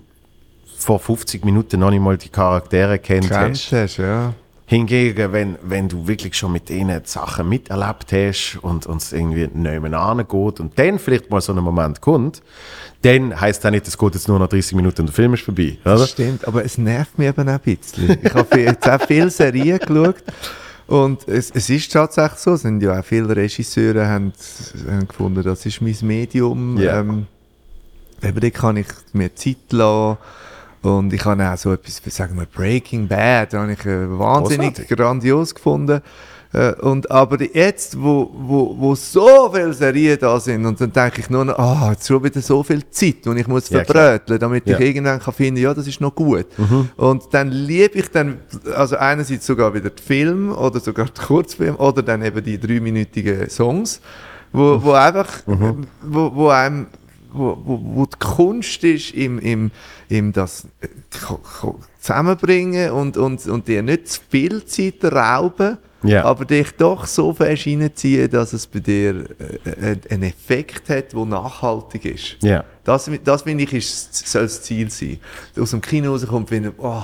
vor 50 Minuten noch nicht mal die Charaktere. Kennt hast, ja. Hingegen, wenn, wenn du wirklich schon mit ihnen die Sachen miterlebt hast und uns irgendwie nebenan geht und dann vielleicht mal so ein Moment kommt, dann heisst das nicht, es geht jetzt nur noch 30 Minuten und der Film ist vorbei. Oder? Das stimmt, aber es nervt mich eben auch ein bisschen. Ich habe jetzt auch viele Serien geschaut und es, es ist tatsächlich so, es sind ja auch viele Regisseure haben, haben gefunden, das ist mein Medium. Ja. Ähm, eben da kann ich mir Zeit lassen. Und ich habe auch so etwas, sagen wir, Breaking Bad, habe ich äh, wahnsinnig Großartig. grandios gefunden. Äh, und aber jetzt, wo, wo, wo so viele Serien da sind, und dann denke ich nur noch, ah, jetzt schon wieder so viel Zeit, und ich muss Ja, verbröteln, damit Ja. ich irgendwann kann finden, ja, das ist noch gut. Und dann liebe ich dann, also einerseits sogar wieder die Film oder sogar die Kurzfilm oder dann eben die dreiminütigen Songs, wo, wo einfach, wo, wo einem wo, wo, wo die Kunst ist, im, im, im das äh, zusammenbringen und, und, und dir nicht zu viel Zeit rauben, Ja. aber dich doch so fest reinziehen, dass es bei dir äh, äh, einen Effekt hat, der nachhaltig ist. Ja. Das, das finde ich, ist, soll das Ziel sein. Aus dem Kino rauskommt, finde ich, oh,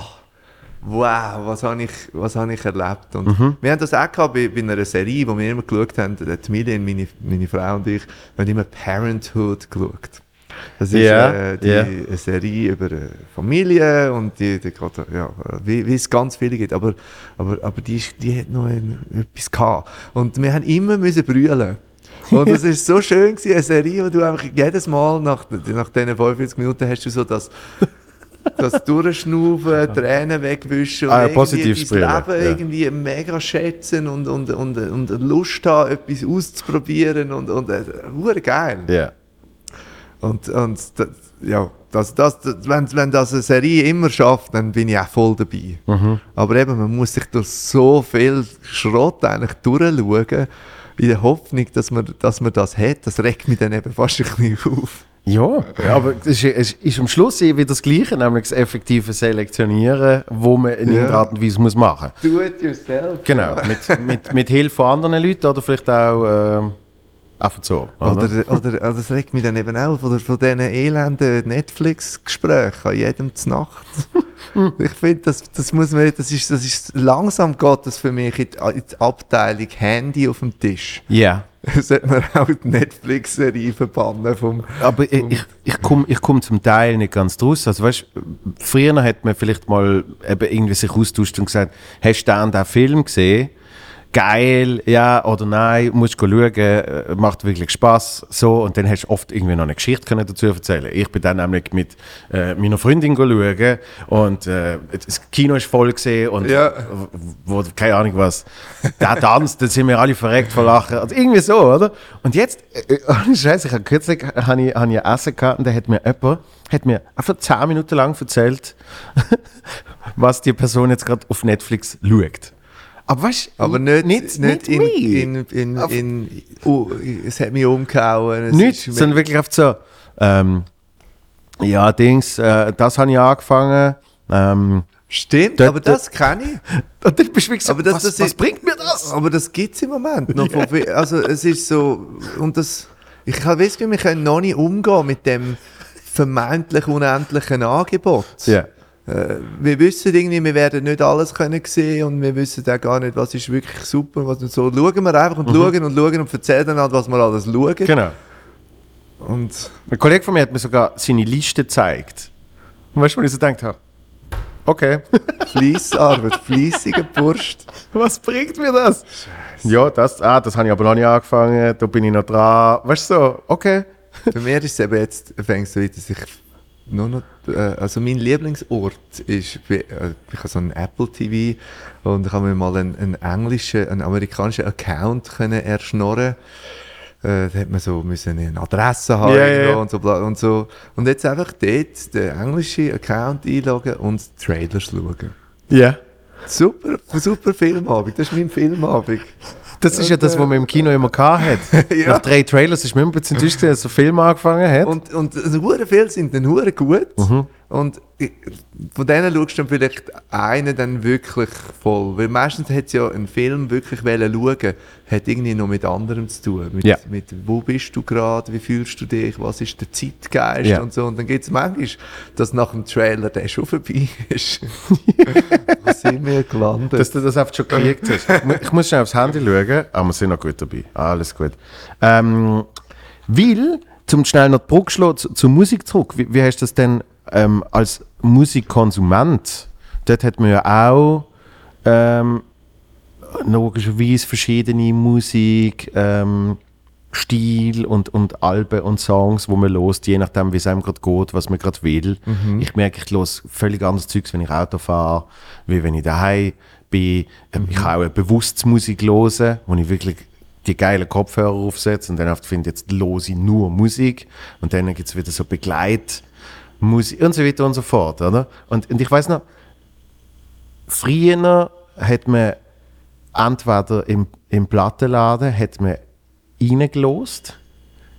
wow, was habe ich, was habe ich erlebt. Und Mhm. Wir haben das auch gehabt bei, bei einer Serie, wo wir immer geschaut haben, die Emilie, meine, meine Frau und ich, wir haben immer Parenthood geschaut. Das ist Ja, äh, die, ja. eine Serie über Familie und die, die geht, ja, wie, wie es ganz viele gibt, aber, aber, aber die, ist- die hat noch ein, etwas gehabt. Und wir haben immer müssen brüllen. Und es ist so schön gewesen, eine Serie, wo du einfach jedes Mal nach, nach diesen 45 Minuten hast du so das, das Durchschnaufen, Tränen wegwischen und Ah, positives dein Leben ja. irgendwie mega schätzen und, und, und, und Lust haben, etwas auszuprobieren und, und äh, geil. Ja. Und, und das, ja, das, das, wenn, wenn das eine Serie immer schafft, dann bin ich auch voll dabei. Mhm. Aber eben, man muss sich durch so viel Schrott eigentlich durchschauen, in der Hoffnung, dass man, dass man das hat. Das regt mich dann eben fast ein bisschen auf. Ja, aber es ist, es ist am Schluss eh wieder das Gleiche, nämlich das effektive Selektionieren, wo man in Ja. irgendeiner Art und Weise muss machen Do it yourself. Genau, mit, mit, mit Hilfe von anderen Leuten oder vielleicht auch ähm, einfach so. Oder? Oder, oder, oder das regt mich dann eben auch von, von diesen elenden Netflix-Gesprächen an jedem Nacht. ich finde, das, das muss man, das ist, das ist, langsam geht das für mich in die, in die Abteilung Handy auf dem Tisch. Ja. Sollte man auch die Netflix-Serie verbannen vom... Aber ich, ich, ich komme ich komm zum Teil nicht ganz draus. Also weißt, früher hat man vielleicht mal eben irgendwie sich austauscht und gesagt, hast du den, den Film gesehen? Geil, ja oder nein, musst du schauen, äh, macht wirklich Spaß so und dann hast du oft irgendwie noch eine Geschichte können dazu erzählen. Ich bin dann nämlich mit äh, meiner Freundin schauen und äh, das Kino ist voll gesehen und Ja. wo, keine Ahnung was, der Tanz, da sind wir alle verreckt vor Lachen. Also irgendwie so, oder? Und jetzt, äh, äh, ohne Scheiß, ich habe kürzlich hab ich, hab ich Essen gehabt und da hat mir jemand, hat mir einfach 10 Minuten lang erzählt, was die Person jetzt gerade auf Netflix schaut. Aber weißt du, Aber nicht, nicht, nicht, nicht, in, in, in, in, oh, es hat mich umgehauen. Es Nicht, sondern wirklich oft so, ähm, ja, Dings, äh, das habe ich angefangen. Ähm, Stimmt, Dort- aber das kenne ich. und dann bist du so, Aber das- was, das was ist- bringt mir das? Aber das gibt es im Moment noch. viel- Also es ist so, und das, ich Gefühl, wir können noch nicht umgehen mit dem vermeintlich unendlichen Angebot. Ja. Äh, wir wissen irgendwie, wir werden nicht alles können sehen und wir wissen auch gar nicht, was ist wirklich super, was nicht so. Schauen wir einfach und schauen und schauen und erzählen dann halt, was wir alles schauen. Genau. Und Ein Kollege von mir hat mir sogar seine Liste gezeigt. Und weißt du, wo ich so gedacht habe? Okay, Fleissarbeit, fleissiger Burst. was bringt mir das? Ja, das, ah, das habe ich aber noch nicht angefangen, da bin ich noch dran. Weißt du so, okay. Für mich ist es eben jetzt, fängst du wieder sich nur noch, äh, also mein Lieblingsort ist, wie- äh, ich habe so einen Apple TV und ich habe mir mal einen, einen englischen, einen amerikanischen Account können erschnorren. Äh, da hat man so müssen eine Adresse haben irgendwo ja. und so und so. Und jetzt einfach dort den englischen Account einloggen und Trailers schauen. Ja. Super, super Filmabend, das ist mein Filmabend. Das ist ja das, was man im Kino immer hatte. Ja. Nach drei Trailers ist mir immer ein bisschen enttäuscht, als der Film angefangen hat. Und, und also, viele sind dann gut. Mhm. Und von denen schaust du dann vielleicht einen dann wirklich voll. Weil meistens hat ja ein Film wirklich schauen, hat irgendwie noch mit anderem zu tun. Mit, Ja. mit wo bist du gerade, wie fühlst du dich, was ist der Zeitgeist Ja. und so. Und dann gibt es manchmal, dass nach dem Trailer der schon vorbei ist. wo sind wir gelandet? Dass du das einfach schon gekriegt hast. Ich mu- Ich muss schnell aufs Handy schauen, aber wir sind noch gut dabei. Alles gut. Ähm, weil, zum schnell noch die Brücke zu, zur Musik zurück, wie, wie hast du das denn ähm, als Musikkonsument? Dort hat man ja auch ähm, logischerweise verschiedene Musik, ähm, Stil und, und Alben und Songs, wo man lost, je nachdem, wie es einem gerade geht, was man gerade will. Ich merke, ich los völlig anderes Zeugs, wenn ich Auto fahre, wie wenn ich daheim bin. Ähm, Ich kann auch eine bewusste Musik hören, wo ich wirklich die geilen Kopfhörer aufsetze und dann oft finde jetzt lose ich nur Musik und dann gibt es wieder so Begleitmusik und so weiter und so fort, oder? Und, und ich weiß noch, früher hat man entweder im, im Plattenladen hat man reingelost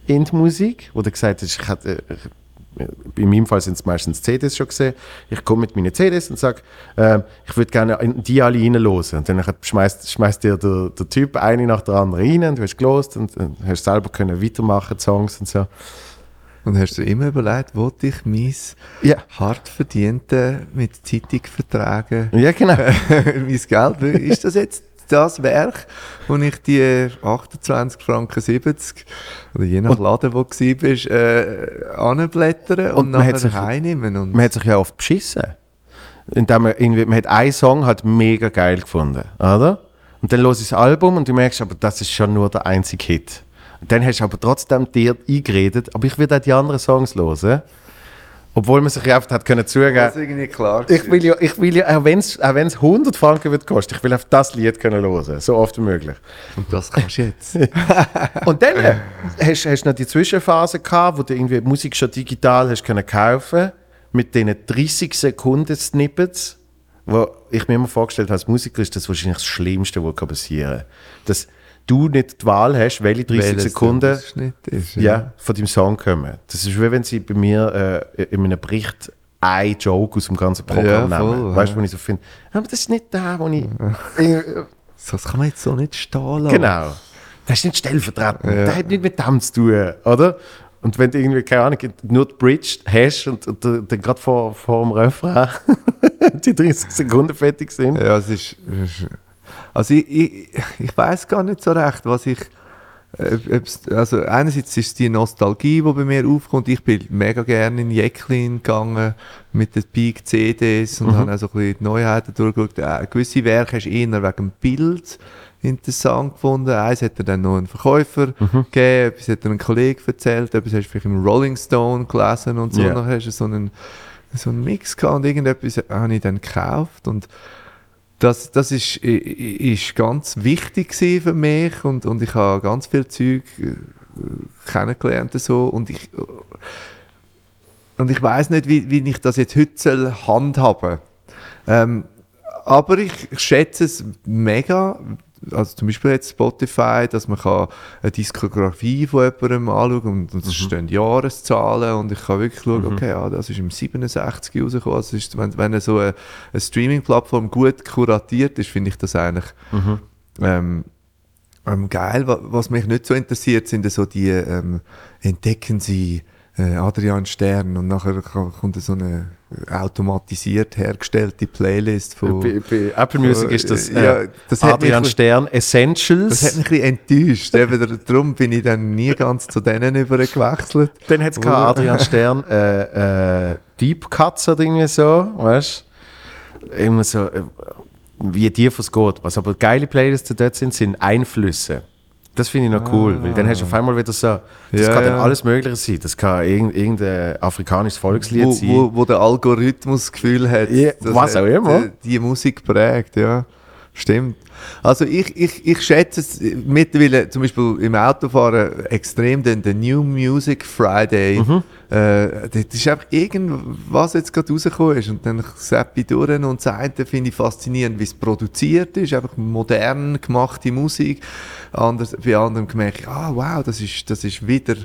in die Musik, wo du gesagt hast, ich hatte, ich, in meinem Fall sind es meistens CDs schon gesehen. Ich komme mit meinen CDs und sage, äh, ich würde gerne die alle reinlosen. Und dann schmeißt, schmeißt dir der, der Typ eine nach der anderen rein und du hast gelost und, und hast selber können weitermachen, Songs und so. Und hast du immer überlegt, wo ich mein Ja, hart verdiente mit Zeitungsverträgen ja genau. mein Geld, ist das jetzt das Werk, wo ich die 28 Franken 70 oder je nach Laden, wo du bist, äh, anblättern und, Und nachher sich- heimnehmen. Und man hat sich ja oft beschissen. Indem man, irgendwie, man hat einen Song halt mega geil gefunden, oder? Und dann los ich das Album und du merkst, aber das ist schon nur der einzige Hit. Und dann hast du aber trotzdem dir eingeredet, aber ich will auch die anderen Songs hören. Obwohl man sich ja oft hat können zugeben, das ist irgendwie klar. ich will ja, ich will ja auch wenn es auch wenn's 100 Franken wird kosten, ich will auf das Lied können hören, so oft wie möglich. und das kannst du jetzt. Und dann äh, hast du noch die Zwischenphase gehabt, wo du irgendwie Musik schon digital hast können kaufen mit diesen 30 Sekunden Snippets, wo ich mir immer vorgestellt habe, als Musiker ist das wahrscheinlich das Schlimmste, was passieren kann. Du nicht die Wahl hast, welche 30 Welches Sekunden ist. ja, von deinem Song kommen. Das ist wie wenn sie bei mir äh, in einem Bericht ein Joke aus dem ganzen Programm Ja, voll, nehmen. ja. Weißt du, wo ich so finde, aber das ist nicht der, wo ich... Das kann man jetzt so nicht stehen lassen. Genau. Das ist nicht stellvertretend. Ja. Das hat nicht mit dem zu tun, oder? Und wenn du irgendwie, keine Ahnung, nur die Bridge hast und, und du- dann gerade vor, vor dem Refrain die 30 Sekunden fertig sind. Ja, es ist. es ist- Also ich, ich, ich weiß gar nicht so recht, was ich. Also einerseits ist es die Nostalgie, die bei mir aufkommt. Ich bin mega gerne in Jacqueline gegangen mit den Peak CDs und habe auch so ein bisschen die Neuheiten durchgeschaut. Äh, gewisse Werke hast du eher wegen dem Bild interessant gefunden. Eins hat er dann noch einen Verkäufer gegeben, etwas hat er einem Kollegen erzählt, etwas hast du vielleicht im Rolling Stone gelesen und so. Ja. Dann hast du so einen, so einen Mix gehabt und irgendetwas habe ich dann gekauft und das, das ist, ist ganz wichtig für mich und, und ich habe ganz viel Zeug äh, kennengelernt und so. Und ich und ich weiß nicht, wie, wie ich das jetzt heute soll handhaben ähm, aber ich schätze es mega, also zum Beispiel jetzt Spotify, dass man kann eine Diskografie von jemandem anschauen und, und es stehen Jahreszahlen und ich kann wirklich schauen, okay, ja, das ist im 67 rausgekommen. Also ist, wenn, wenn so eine, eine Streaming-Plattform gut kuratiert ist, finde ich das eigentlich ähm, ähm, geil. Wa- Was mich nicht so interessiert, sind so die, ähm, entdecken Sie äh, Adrian Stern und nachher kommt so eine automatisiert hergestellte Playlist von... Bei, bei Apple Music ist das, äh, Ja, das Adrian mich- Stern Das Essentials. hat mich ein bisschen enttäuscht. Eben, darum bin ich dann nie ganz zu denen übergewechselt. Dann hat es Adrian Stern äh, äh, Deep Cuts oder irgendwie so, weißt? Immer so, äh, wie dir was geht. Was aber geile Playlists dort sind, sind Einflüsse. Das finde ich noch cool, weil dann hast du auf einmal wieder so, das Ja, kann dann alles Mögliche sein. Das kann irgend, irgendein afrikanisches Volkslied Wo, sein. wo, wo der Algorithmus das Gefühl hat, Ja, was auch immer. äh, die Musik prägt, ja. Stimmt. Also ich, ich, ich schätze es mittlerweile, zum Beispiel im Autofahren, extrem den, den New Music Friday. Mhm. Äh, das ist einfach irgendwas jetzt gerade rausgekommen ist und dann zapp ich durch und das eine finde ich faszinierend, wie es produziert ist, einfach modern gemacht die Musik. Anders, bei anderen ich, ah wow, das ist, das ist wieder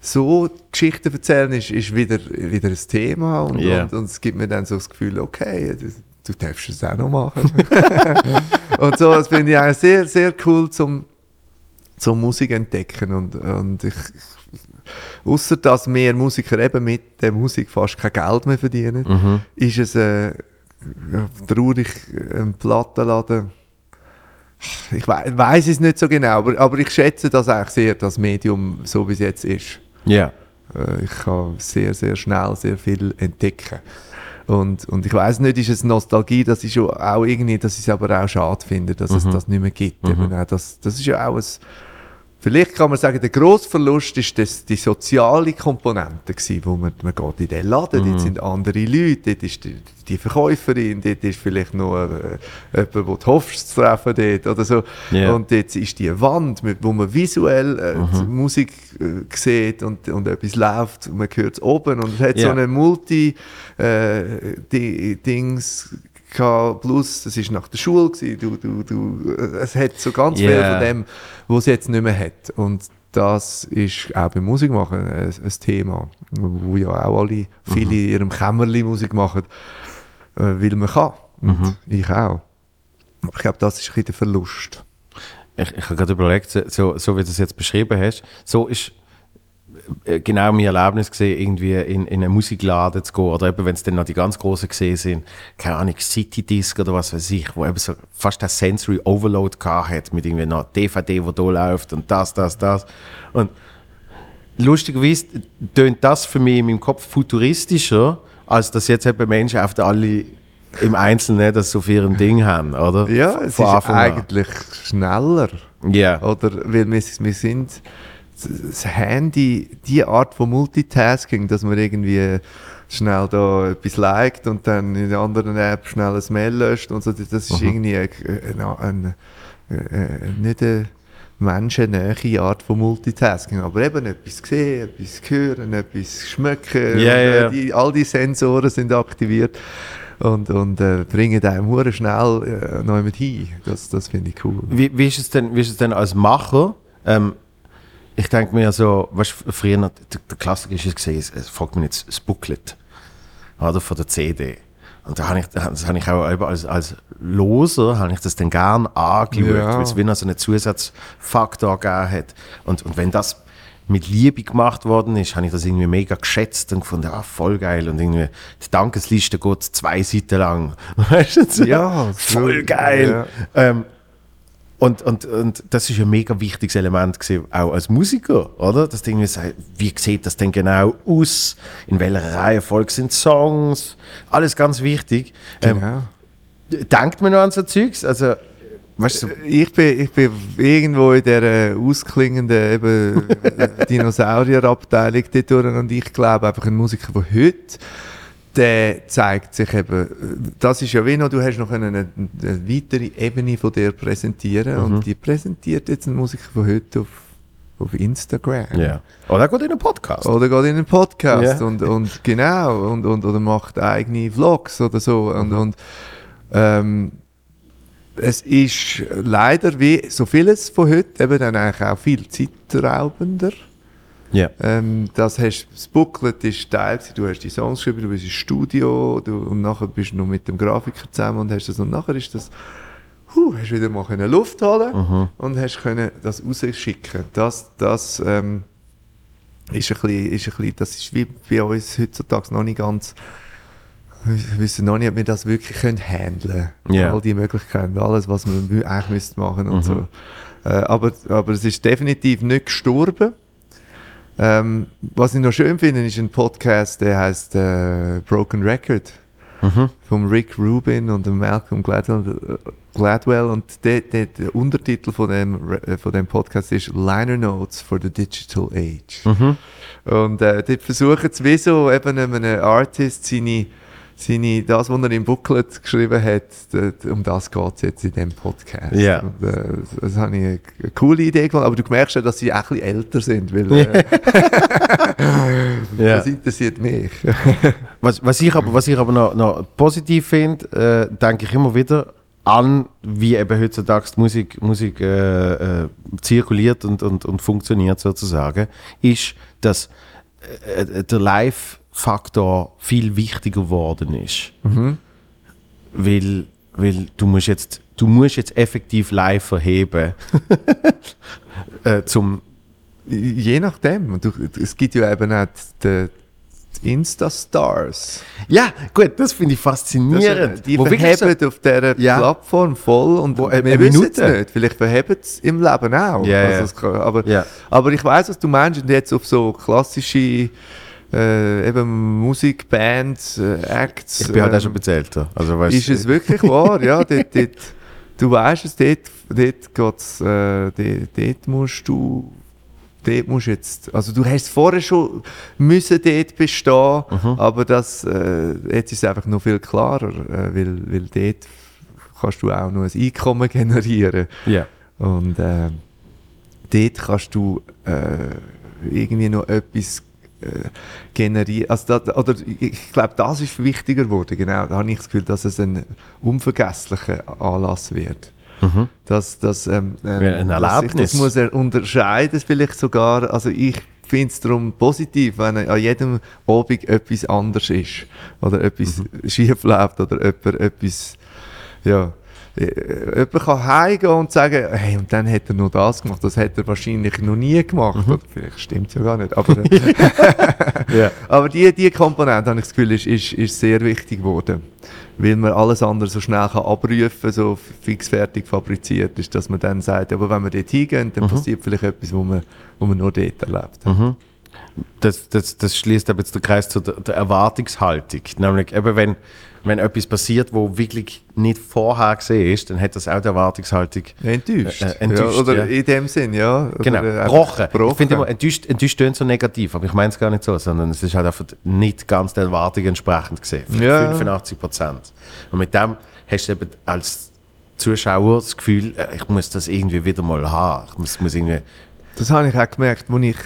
so Geschichten erzählen ist, ist wieder, wieder ein Thema und, Ja. und, und es gibt mir dann so das Gefühl, okay, du, du darfst es auch noch machen. und so, das finde ich eigentlich sehr, sehr cool zum, zum Musik entdecken und, und ich, Außer dass mehr Musiker eben mit der Musik fast kein Geld mehr verdienen, Mhm. ist es äh, traurig, ein Plattenladen. Ich we weiß es nicht so genau, aber, aber ich schätze das eigentlich sehr, das Medium, so wie es jetzt ist. Ja. Äh, ich kann sehr, sehr schnell sehr viel entdecken. Und, und ich weiß nicht, ist es Nostalgie, das ist ja auch irgendwie, dass ich es aber auch schade finde, dass es das nicht mehr gibt. Eben auch das, das ist ja auch ein, vielleicht kann man sagen, der grosse Verlust ist das, die soziale Komponente gewesen, wo man, man geht in den Laden, dort sind andere Leute, dort ist die, die Verkäuferin, dort ist vielleicht noch äh, jemand, wo du hoffst zu treffen dort oder so. Ja. Und dort ist die Wand, mit, wo man visuell äh, die Musik äh, sieht und, und etwas läuft und man hört es oben und es hat so Ja. eine Multi äh, gehabt, plus das ist nach der Schule gewesen, du, du, du, es hat so ganz viel Ja. von dem, was es jetzt nicht mehr hat und das ist auch beim Musikmachen ein, ein Thema, wo ja auch alle, viele in ihrem Kämmerli Musik machen, äh, weil man kann und ich auch. Ich glaube, das ist ein bisschen der Verlust. Ich, ich habe gerade überlegt, so- so, wie du es jetzt beschrieben hast, so ist genau mein Erlebnis gesehen, irgendwie in, in einen Musikladen zu gehen oder eben, wenn es dann noch die ganz großen gesehen sind, keine Ahnung, City Disc oder was weiß ich, wo eben so fast das Sensory Overload hat mit irgendwie noch DVD, wo da läuft und das, das, das. Und lustigerweise tönt das für mich in meinem Kopf futuristischer, als dass jetzt eben Menschen auf der alle im Einzelnen das so für ihren Ding haben, oder? Ja, es von ist Anfang an. eigentlich schneller. Ja. Oder weil wir, wir sind das Handy, die Art von Multitasking, dass man irgendwie schnell da etwas liked und dann in der anderen App schnell ein Mail löscht und so, das ist irgendwie eine, eine, eine, eine, nicht eine menschennähe Art von Multitasking, aber eben etwas sehen, etwas hören, etwas schmecken, und, ja, äh, ja. Die, all die Sensoren sind aktiviert und, und äh, bringen einem hure schnell äh, noch jemand hin. Das, das finde ich cool. Wie, wie, ist es denn, wie ist es denn als Macher? Ähm, ich denke mir so, weißt du, früher, noch- der, der Klassiker ist es gesehen, es, fragt mich jetzt das Booklet oder, von der CD. Und da habe ich, das habe ich auch als, als Loser, habe ich das dann gern angeschaut, Ja. weil es wie noch so einen Zusatzfaktor gegeben hat. Und, und wenn das mit Liebe gemacht worden ist, habe ich das irgendwie mega geschätzt und gefunden, ah, voll geil. Und irgendwie, die Dankesliste geht zwei Seiten lang. Weißt du, so, Ja, voll geil. Ähm, und, und, und das ist ein mega wichtiges Element gewesen, auch als Musiker, oder? Du irgendwie sagst, wie sieht das denn genau aus? In welcher Reihenfolge sind Songs? Alles ganz wichtig. Ähm, Genau. denkt man noch an so Zeugs? Also, weißt du, Ich bin, ich bin irgendwo in der ausklingenden eben, Dinosaurierabteilung dort und ich glaube einfach ein Musiker von heute, der zeigt sich eben, das ist ja wie noch, du hast noch eine, eine weitere Ebene von dir präsentieren Mhm. und die präsentiert jetzt ein Musiker von heute auf, auf Instagram. ja. Oder geht in einen Podcast. Oder geht in einen Podcast Ja. und, und genau, und, und, oder macht eigene Vlogs oder so. Und, und ähm, es ist leider wie so vieles von heute eben dann eigentlich auch viel zeitraubender. Ja. Ähm, das, hast, das Booklet ist Teil, gewesen, du hast die Songs geschrieben, du bist im Studio du, und nachher bist du noch mit dem Grafiker zusammen und hast das und nachher ist das huh, hast wieder mal können Luft holen und hast können das rausschicken. Das, das ähm, ist ein bisschen, ist ein bisschen, das ist wie bei uns heutzutage noch nicht ganz wir wissen noch nicht, ob wir das wirklich können handeln können. Ja. All die Möglichkeiten, alles, was wir eigentlich müssten machen und so. Äh, aber, aber es ist definitiv nicht gestorben. Ähm, was ich noch schön finde, ist ein Podcast, der heißt äh, Broken Record vom Rick Rubin und dem Malcolm Gladwell. Gladwell und der, der, der Untertitel von dem, äh, von dem Podcast ist Liner Notes for the Digital Age. Und äh, dort versuchen sie wie so eben einem Artist seine, seine, das, was er im Booklet geschrieben hat, d- um das geht es jetzt in dem Podcast. Ja. Und, äh, das, das habe ich eine, coole Idee gefunden, aber du merkst ja, dass sie auch ein bisschen älter sind, weil äh, Ja. das interessiert mich. Was, was ich aber, was ich aber noch, noch positiv finde, äh, denke ich immer wieder, an, wie eben heutzutage die Musik, Musik äh, äh, zirkuliert und, und, und funktioniert sozusagen, ist, dass äh, äh Live-Faktor viel wichtiger geworden ist. Weil, weil du musst jetzt, du musst jetzt effektiv live verheben, äh, zum, Je nachdem. Du, es gibt ja eben auch die, die Insta-Stars. ja, gut, das finde ich Das, faszinierend. die Wo verheben auf dieser Ja. Plattform voll und Wo, wir äh, wissen es nicht. Vielleicht verheben sie im Leben auch. Ja, also kann, aber, Ja. aber ich weiß, was du meinst. Und jetzt auf so klassische äh, eben Musikbands, äh, Acts. ich bin halt auch ähm, schon bezählter. Also, weißt, Ist es wirklich wahr? Ja, dort, dort, du weißt es, dort, dort geht's, äh, dort, dort musst du, dort musst du jetzt, also du hast vorher schon müssen dort bestehen, aber das, äh, jetzt ist es einfach noch viel klarer, äh, weil, weil dort kannst du auch noch ein Einkommen generieren Ja. und äh, dort kannst du äh, irgendwie noch etwas äh, generieren. Also da, oder ich- glaube, das ist wichtiger geworden. Genau, da habe ich das Gefühl, dass es ein unvergesslicher Anlass wird. Dass, dass, ähm, ähm, Ja, ein Erlebnis. Ich, das muss er unterscheiden, vielleicht sogar. Also ich finde es darum positiv, wenn an jedem Abend etwas anders ist. Oder etwas schief läuft oder jemand etwas, ja, jemand kann heimgehen und sagen, hey, und dann hat er noch das gemacht, das hat er wahrscheinlich noch nie gemacht. Oder vielleicht stimmt es ja gar nicht. Aber, äh, Ja. aber die, die Komponente, habe ich das Gefühl, ist, ist, ist sehr wichtig geworden. Weil man alles andere so schnell kann abrufen so fixfertig fabriziert ist, dass man dann sagt, aber wenn wir dort hingehen, dann passiert vielleicht etwas, wo man, wo man nur dort erlebt. hat. das, das, das schließt aber jetzt den Kreis zu der, der Erwartungshaltung. Nämlich, eben wenn, wenn etwas passiert, wo wirklich nicht vorher gesehen ist, dann hat das auch die Erwartungshaltung Enttäuscht. Äh, äh, enttäuscht, ja, oder ja. in dem Sinn, ja. Genau, äh, einfach gebrochen. Ich finde immer, enttäuscht, enttäuscht tönt so negativ, aber ich meine es gar nicht so, sondern es ist halt einfach nicht ganz der Erwartung entsprechend gesehen. Ja. 85 Prozent. Und mit dem hast du eben als Zuschauer das Gefühl, äh, ich muss das irgendwie wieder mal haben. Ich muss, muss irgendwie, Das habe ich auch gemerkt, wo ich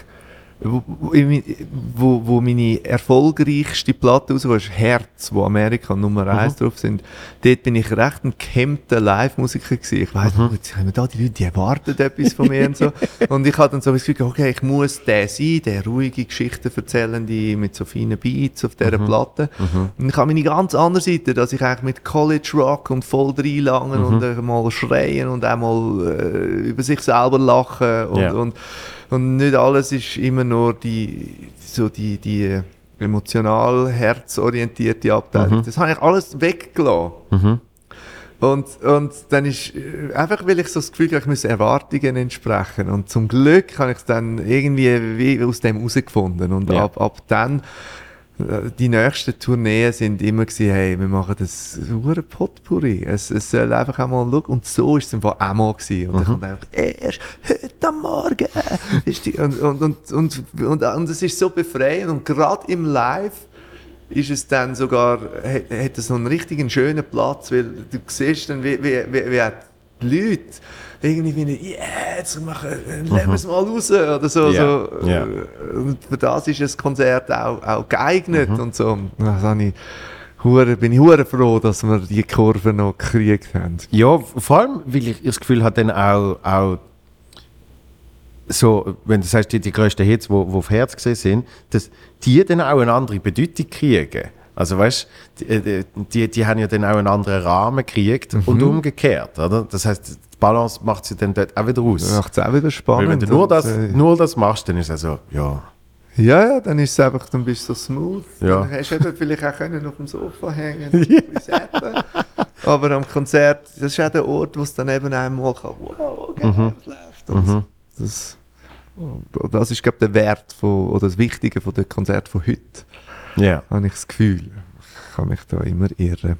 wo, wo, meine erfolgreichste Platte rauskam, ist Herz, wo Amerika Nummer 1 drauf sind. Dort bin ich recht ein gehemmter Live-Musiker gewesen. Ich weiss, oh, jetzt haben wir da die Leute, die erwarten etwas von mir und so. Und ich hatte dann so das Gefühl, okay, ich muss der sein, der ruhige Geschichten erzählende mit so feinen Beats auf dieser Platte. Und ich habe meine ganz andere Seite, dass ich eigentlich mit College Rock und voll reinlangen und äh, mal schreien und auch mal äh, über sich selber lachen und, Ja. und und nicht alles ist immer nur die, so die, die emotional herzorientierte Abteilung. Das habe ich alles weggelassen. Und, und dann ist äh, einfach, weil ich so das Gefühl habe, ich muss Erwartungen entsprechen. Und zum Glück habe ich es dann irgendwie wie aus dem herausgefunden. Und Ja. ab, ab dann, die nächsten Tourneen sind immer gewesen, hey, wir machen das hure Potpourri. Es, es soll einfach auch mal schauen. Und so ist es einfach auch mal gewesen. Und dann kommt einfach, erst heute am Morgen. ist die, und, und, und, und, und, und es ist so befreiend. Und gerade im Live, ist es dann sogar, hat, hat es so einen richtigen schönen Platz, weil du siehst dann, wie, wie, wie, wie die Leute irgendwie finden, yeah, jetzt machen, nehmen wir es mal raus oder so. Ja, so. ja. Und für das ist das Konzert auch, auch geeignet und so. Das habe ich, hure, bin ich hure froh, dass wir die Kurve noch gekriegt haben. Ja, vor allem, weil ich das Gefühl habe, dann auch, auch so, wenn du sagst, die, die grössten Hits, die wo, wo auf Herz gesehen sind, dass die dann auch eine andere Bedeutung kriegen. Also weißt die, äh, die, die haben ja dann auch einen anderen Rahmen gekriegt und umgekehrt, oder? Das heißt, die Balance macht sie dann dort auch wieder aus. Das macht es auch wieder spannend. Weil wenn du nur das, äh, nur das machst, dann ist es so, ja. Ja, ja, dann ist es einfach, dann bist du so smooth. Ja. Dann hast du eben vielleicht auch können auf dem Sofa hängen zappen. Aber am Konzert, das ist auch der Ort, wo es dann eben einmal kann, wow, okay, Mhm. läuft. Und das, und das ist, glaube ich, der Wert von, oder das Wichtige von dem Konzert von heute, Ja. habe ich das Gefühl. Ich kann mich da immer irren.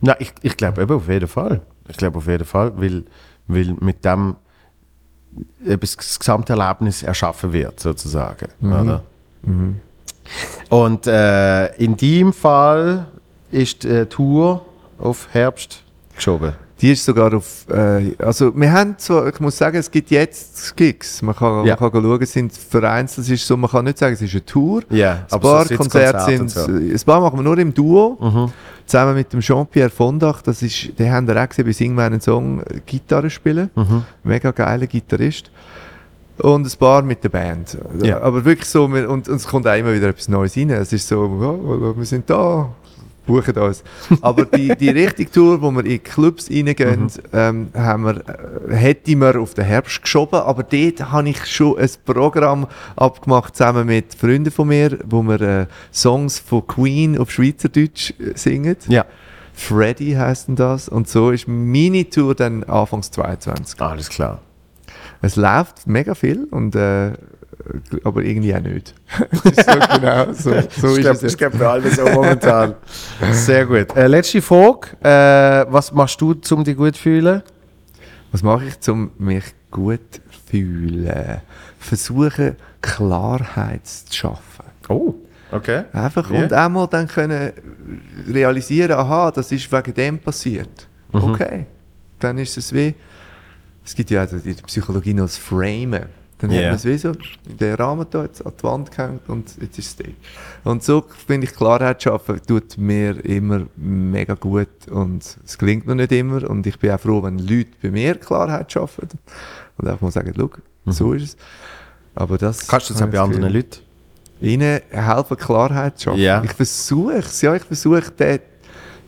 Na, ich, ich glaube eben auf jeden Fall. Ich glaube auf jeden Fall, weil, weil mit dem eben das Gesamterlebnis erschaffen wird, sozusagen. Oder? Und äh, in deinem Fall ist die äh, Tour auf Herbst geschoben. Die ist sogar auf, äh, also wir haben zwar, ich muss sagen, es gibt jetzt Gigs, man kann, Ja. man kann schauen, es sind vereinzelt, es ist so, man kann nicht sagen, es ist eine Tour. Ja, Ein paar so Konzerte sind, und ein paar machen wir nur im Duo, Mhm. zusammen mit dem Jean-Pierre Fondach, das ist, den haben wir auch gesehen bei Sing meinen Song, äh, Gitarre spielen, Mhm. mega geiler Gitarrist. Und ein paar mit der Band. Ja. Aber wirklich so, und, und es kommt auch immer wieder etwas Neues rein. Es ist so, ja, wir sind da, buchen uns. Aber die, die richtige Tour, wo wir in Clubs reingehen, Mhm. ähm, haben wir, äh, hätte wir auf den Herbst geschoben. Aber dort habe ich schon ein Programm abgemacht, zusammen mit Freunden von mir, wo wir äh, Songs von Queen auf Schweizerdeutsch äh, singen. Ja, Freddy heisst denn das. Und so ist meine Tour dann Anfangs 22. alles klar. Es läuft mega viel, und, äh, aber irgendwie auch nicht. das ist so genau, so, so ist es ich jetzt. glaube, für alle so momentan. Sehr gut. Äh, letzte Frage. Äh, was machst du, um dich gut zu fühlen? Was mache ich, um mich gut zu fühlen? Versuchen, Klarheit zu schaffen. Oh, okay. Einfach, Wie? und einmal dann können realisieren, aha, das ist wegen dem passiert. Mhm. Okay. Dann ist es wie, es gibt ja auch in der Psychologie noch das Framen. Dann Ja. hat man es wie so, in den Rahmen da jetzt an die Wand gehängt und jetzt ist es da. Und so finde ich, Klarheit schaffen tut mir immer mega gut und es gelingt mir nicht immer und ich bin auch froh, wenn Leute bei mir Klarheit schaffen und einfach mal sagen, schau, so ist es. Aber das Mhm. Kannst du das auch bei anderen. Leuten? Ihnen helfen, Klarheit zu schaffen. Ja. Ich versuche es, ja, ich versuche dort,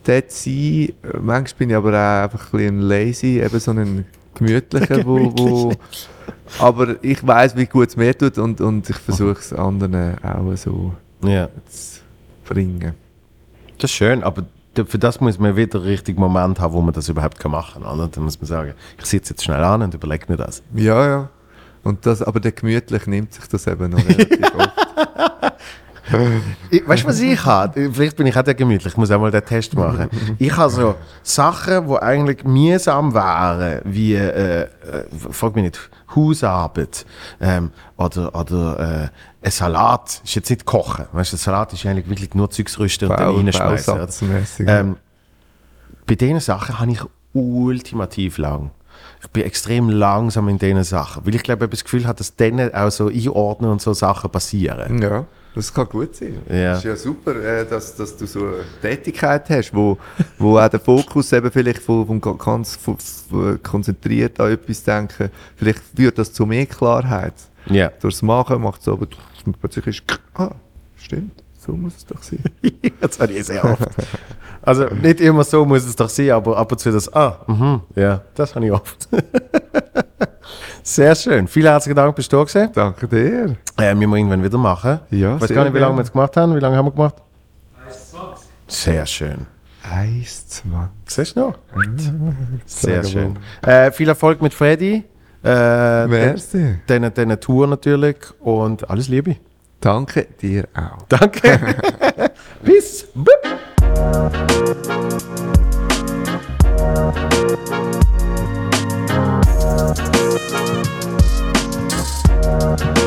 dort zu sein. Manchmal bin ich aber auch einfach ein bisschen lazy, eben so ein gemütlicher, wo, wo, aber ich weiß, wie gut es mir tut und, und ich versuche es anderen auch so Ja. zu bringen. Das ist schön, aber für das muss man wieder den richtigen Moment haben, wo man das überhaupt kann machen kann. oder? Dann muss man sagen, ich sitze jetzt schnell an und überlege mir das. Ja, ja. Und das, aber der gemütlich nimmt sich das eben noch relativ oft. Ich, weißt du, was ich habe? Vielleicht bin ich auch der gemütlich, ich muss auch mal den Test machen. Ich habe so Sachen, die eigentlich mühsam wären, wie, äh, äh, frag mich nicht, Hausarbeit ähm, oder, oder äh, ein Salat. Ist jetzt nicht kochen. Weißt du, ein Salat ist eigentlich wirklich nur Zeugs rüsten und dann reinschmeißen. Ähm, bei diesen Sachen habe ich ultimativ lang. Ich bin extrem langsam in diesen Sachen, weil ich glaube, ich habe das Gefühl habe, dass denen auch so einordnen und so Sachen passieren. Ja, das kann gut sein. Ja. Das ist ja super, äh, dass, dass du so eine Tätigkeit hast, wo, wo auch der Fokus eben vielleicht vom, vom ga- ganz von- von- konzentriert an etwas denken, vielleicht führt das zu mehr Klarheit. Ja. Durchs Machen macht es aber plötzlich ist, ah, stimmt, so muss es doch sein. das habe ich sehr oft. Also nicht immer so muss es doch sein, aber ab und zu das, ah, mhm, ja, das habe ich oft. Sehr schön. Vielen herzlichen Dank, bist du da gewesen. Danke dir. Äh, müssen wir irgendwann wieder machen. Ja, Ich weiß gar nicht, wie lange wir jetzt gemacht haben. Wie lange haben wir gemacht? Sehr schön. 1, 2. Siehst du noch? Sehr schön. Äh, viel Erfolg mit Freddy. Äh, Merci. Deine, deine Tour natürlich und alles Liebe. Danke dir auch. Danke. Bis. Bip.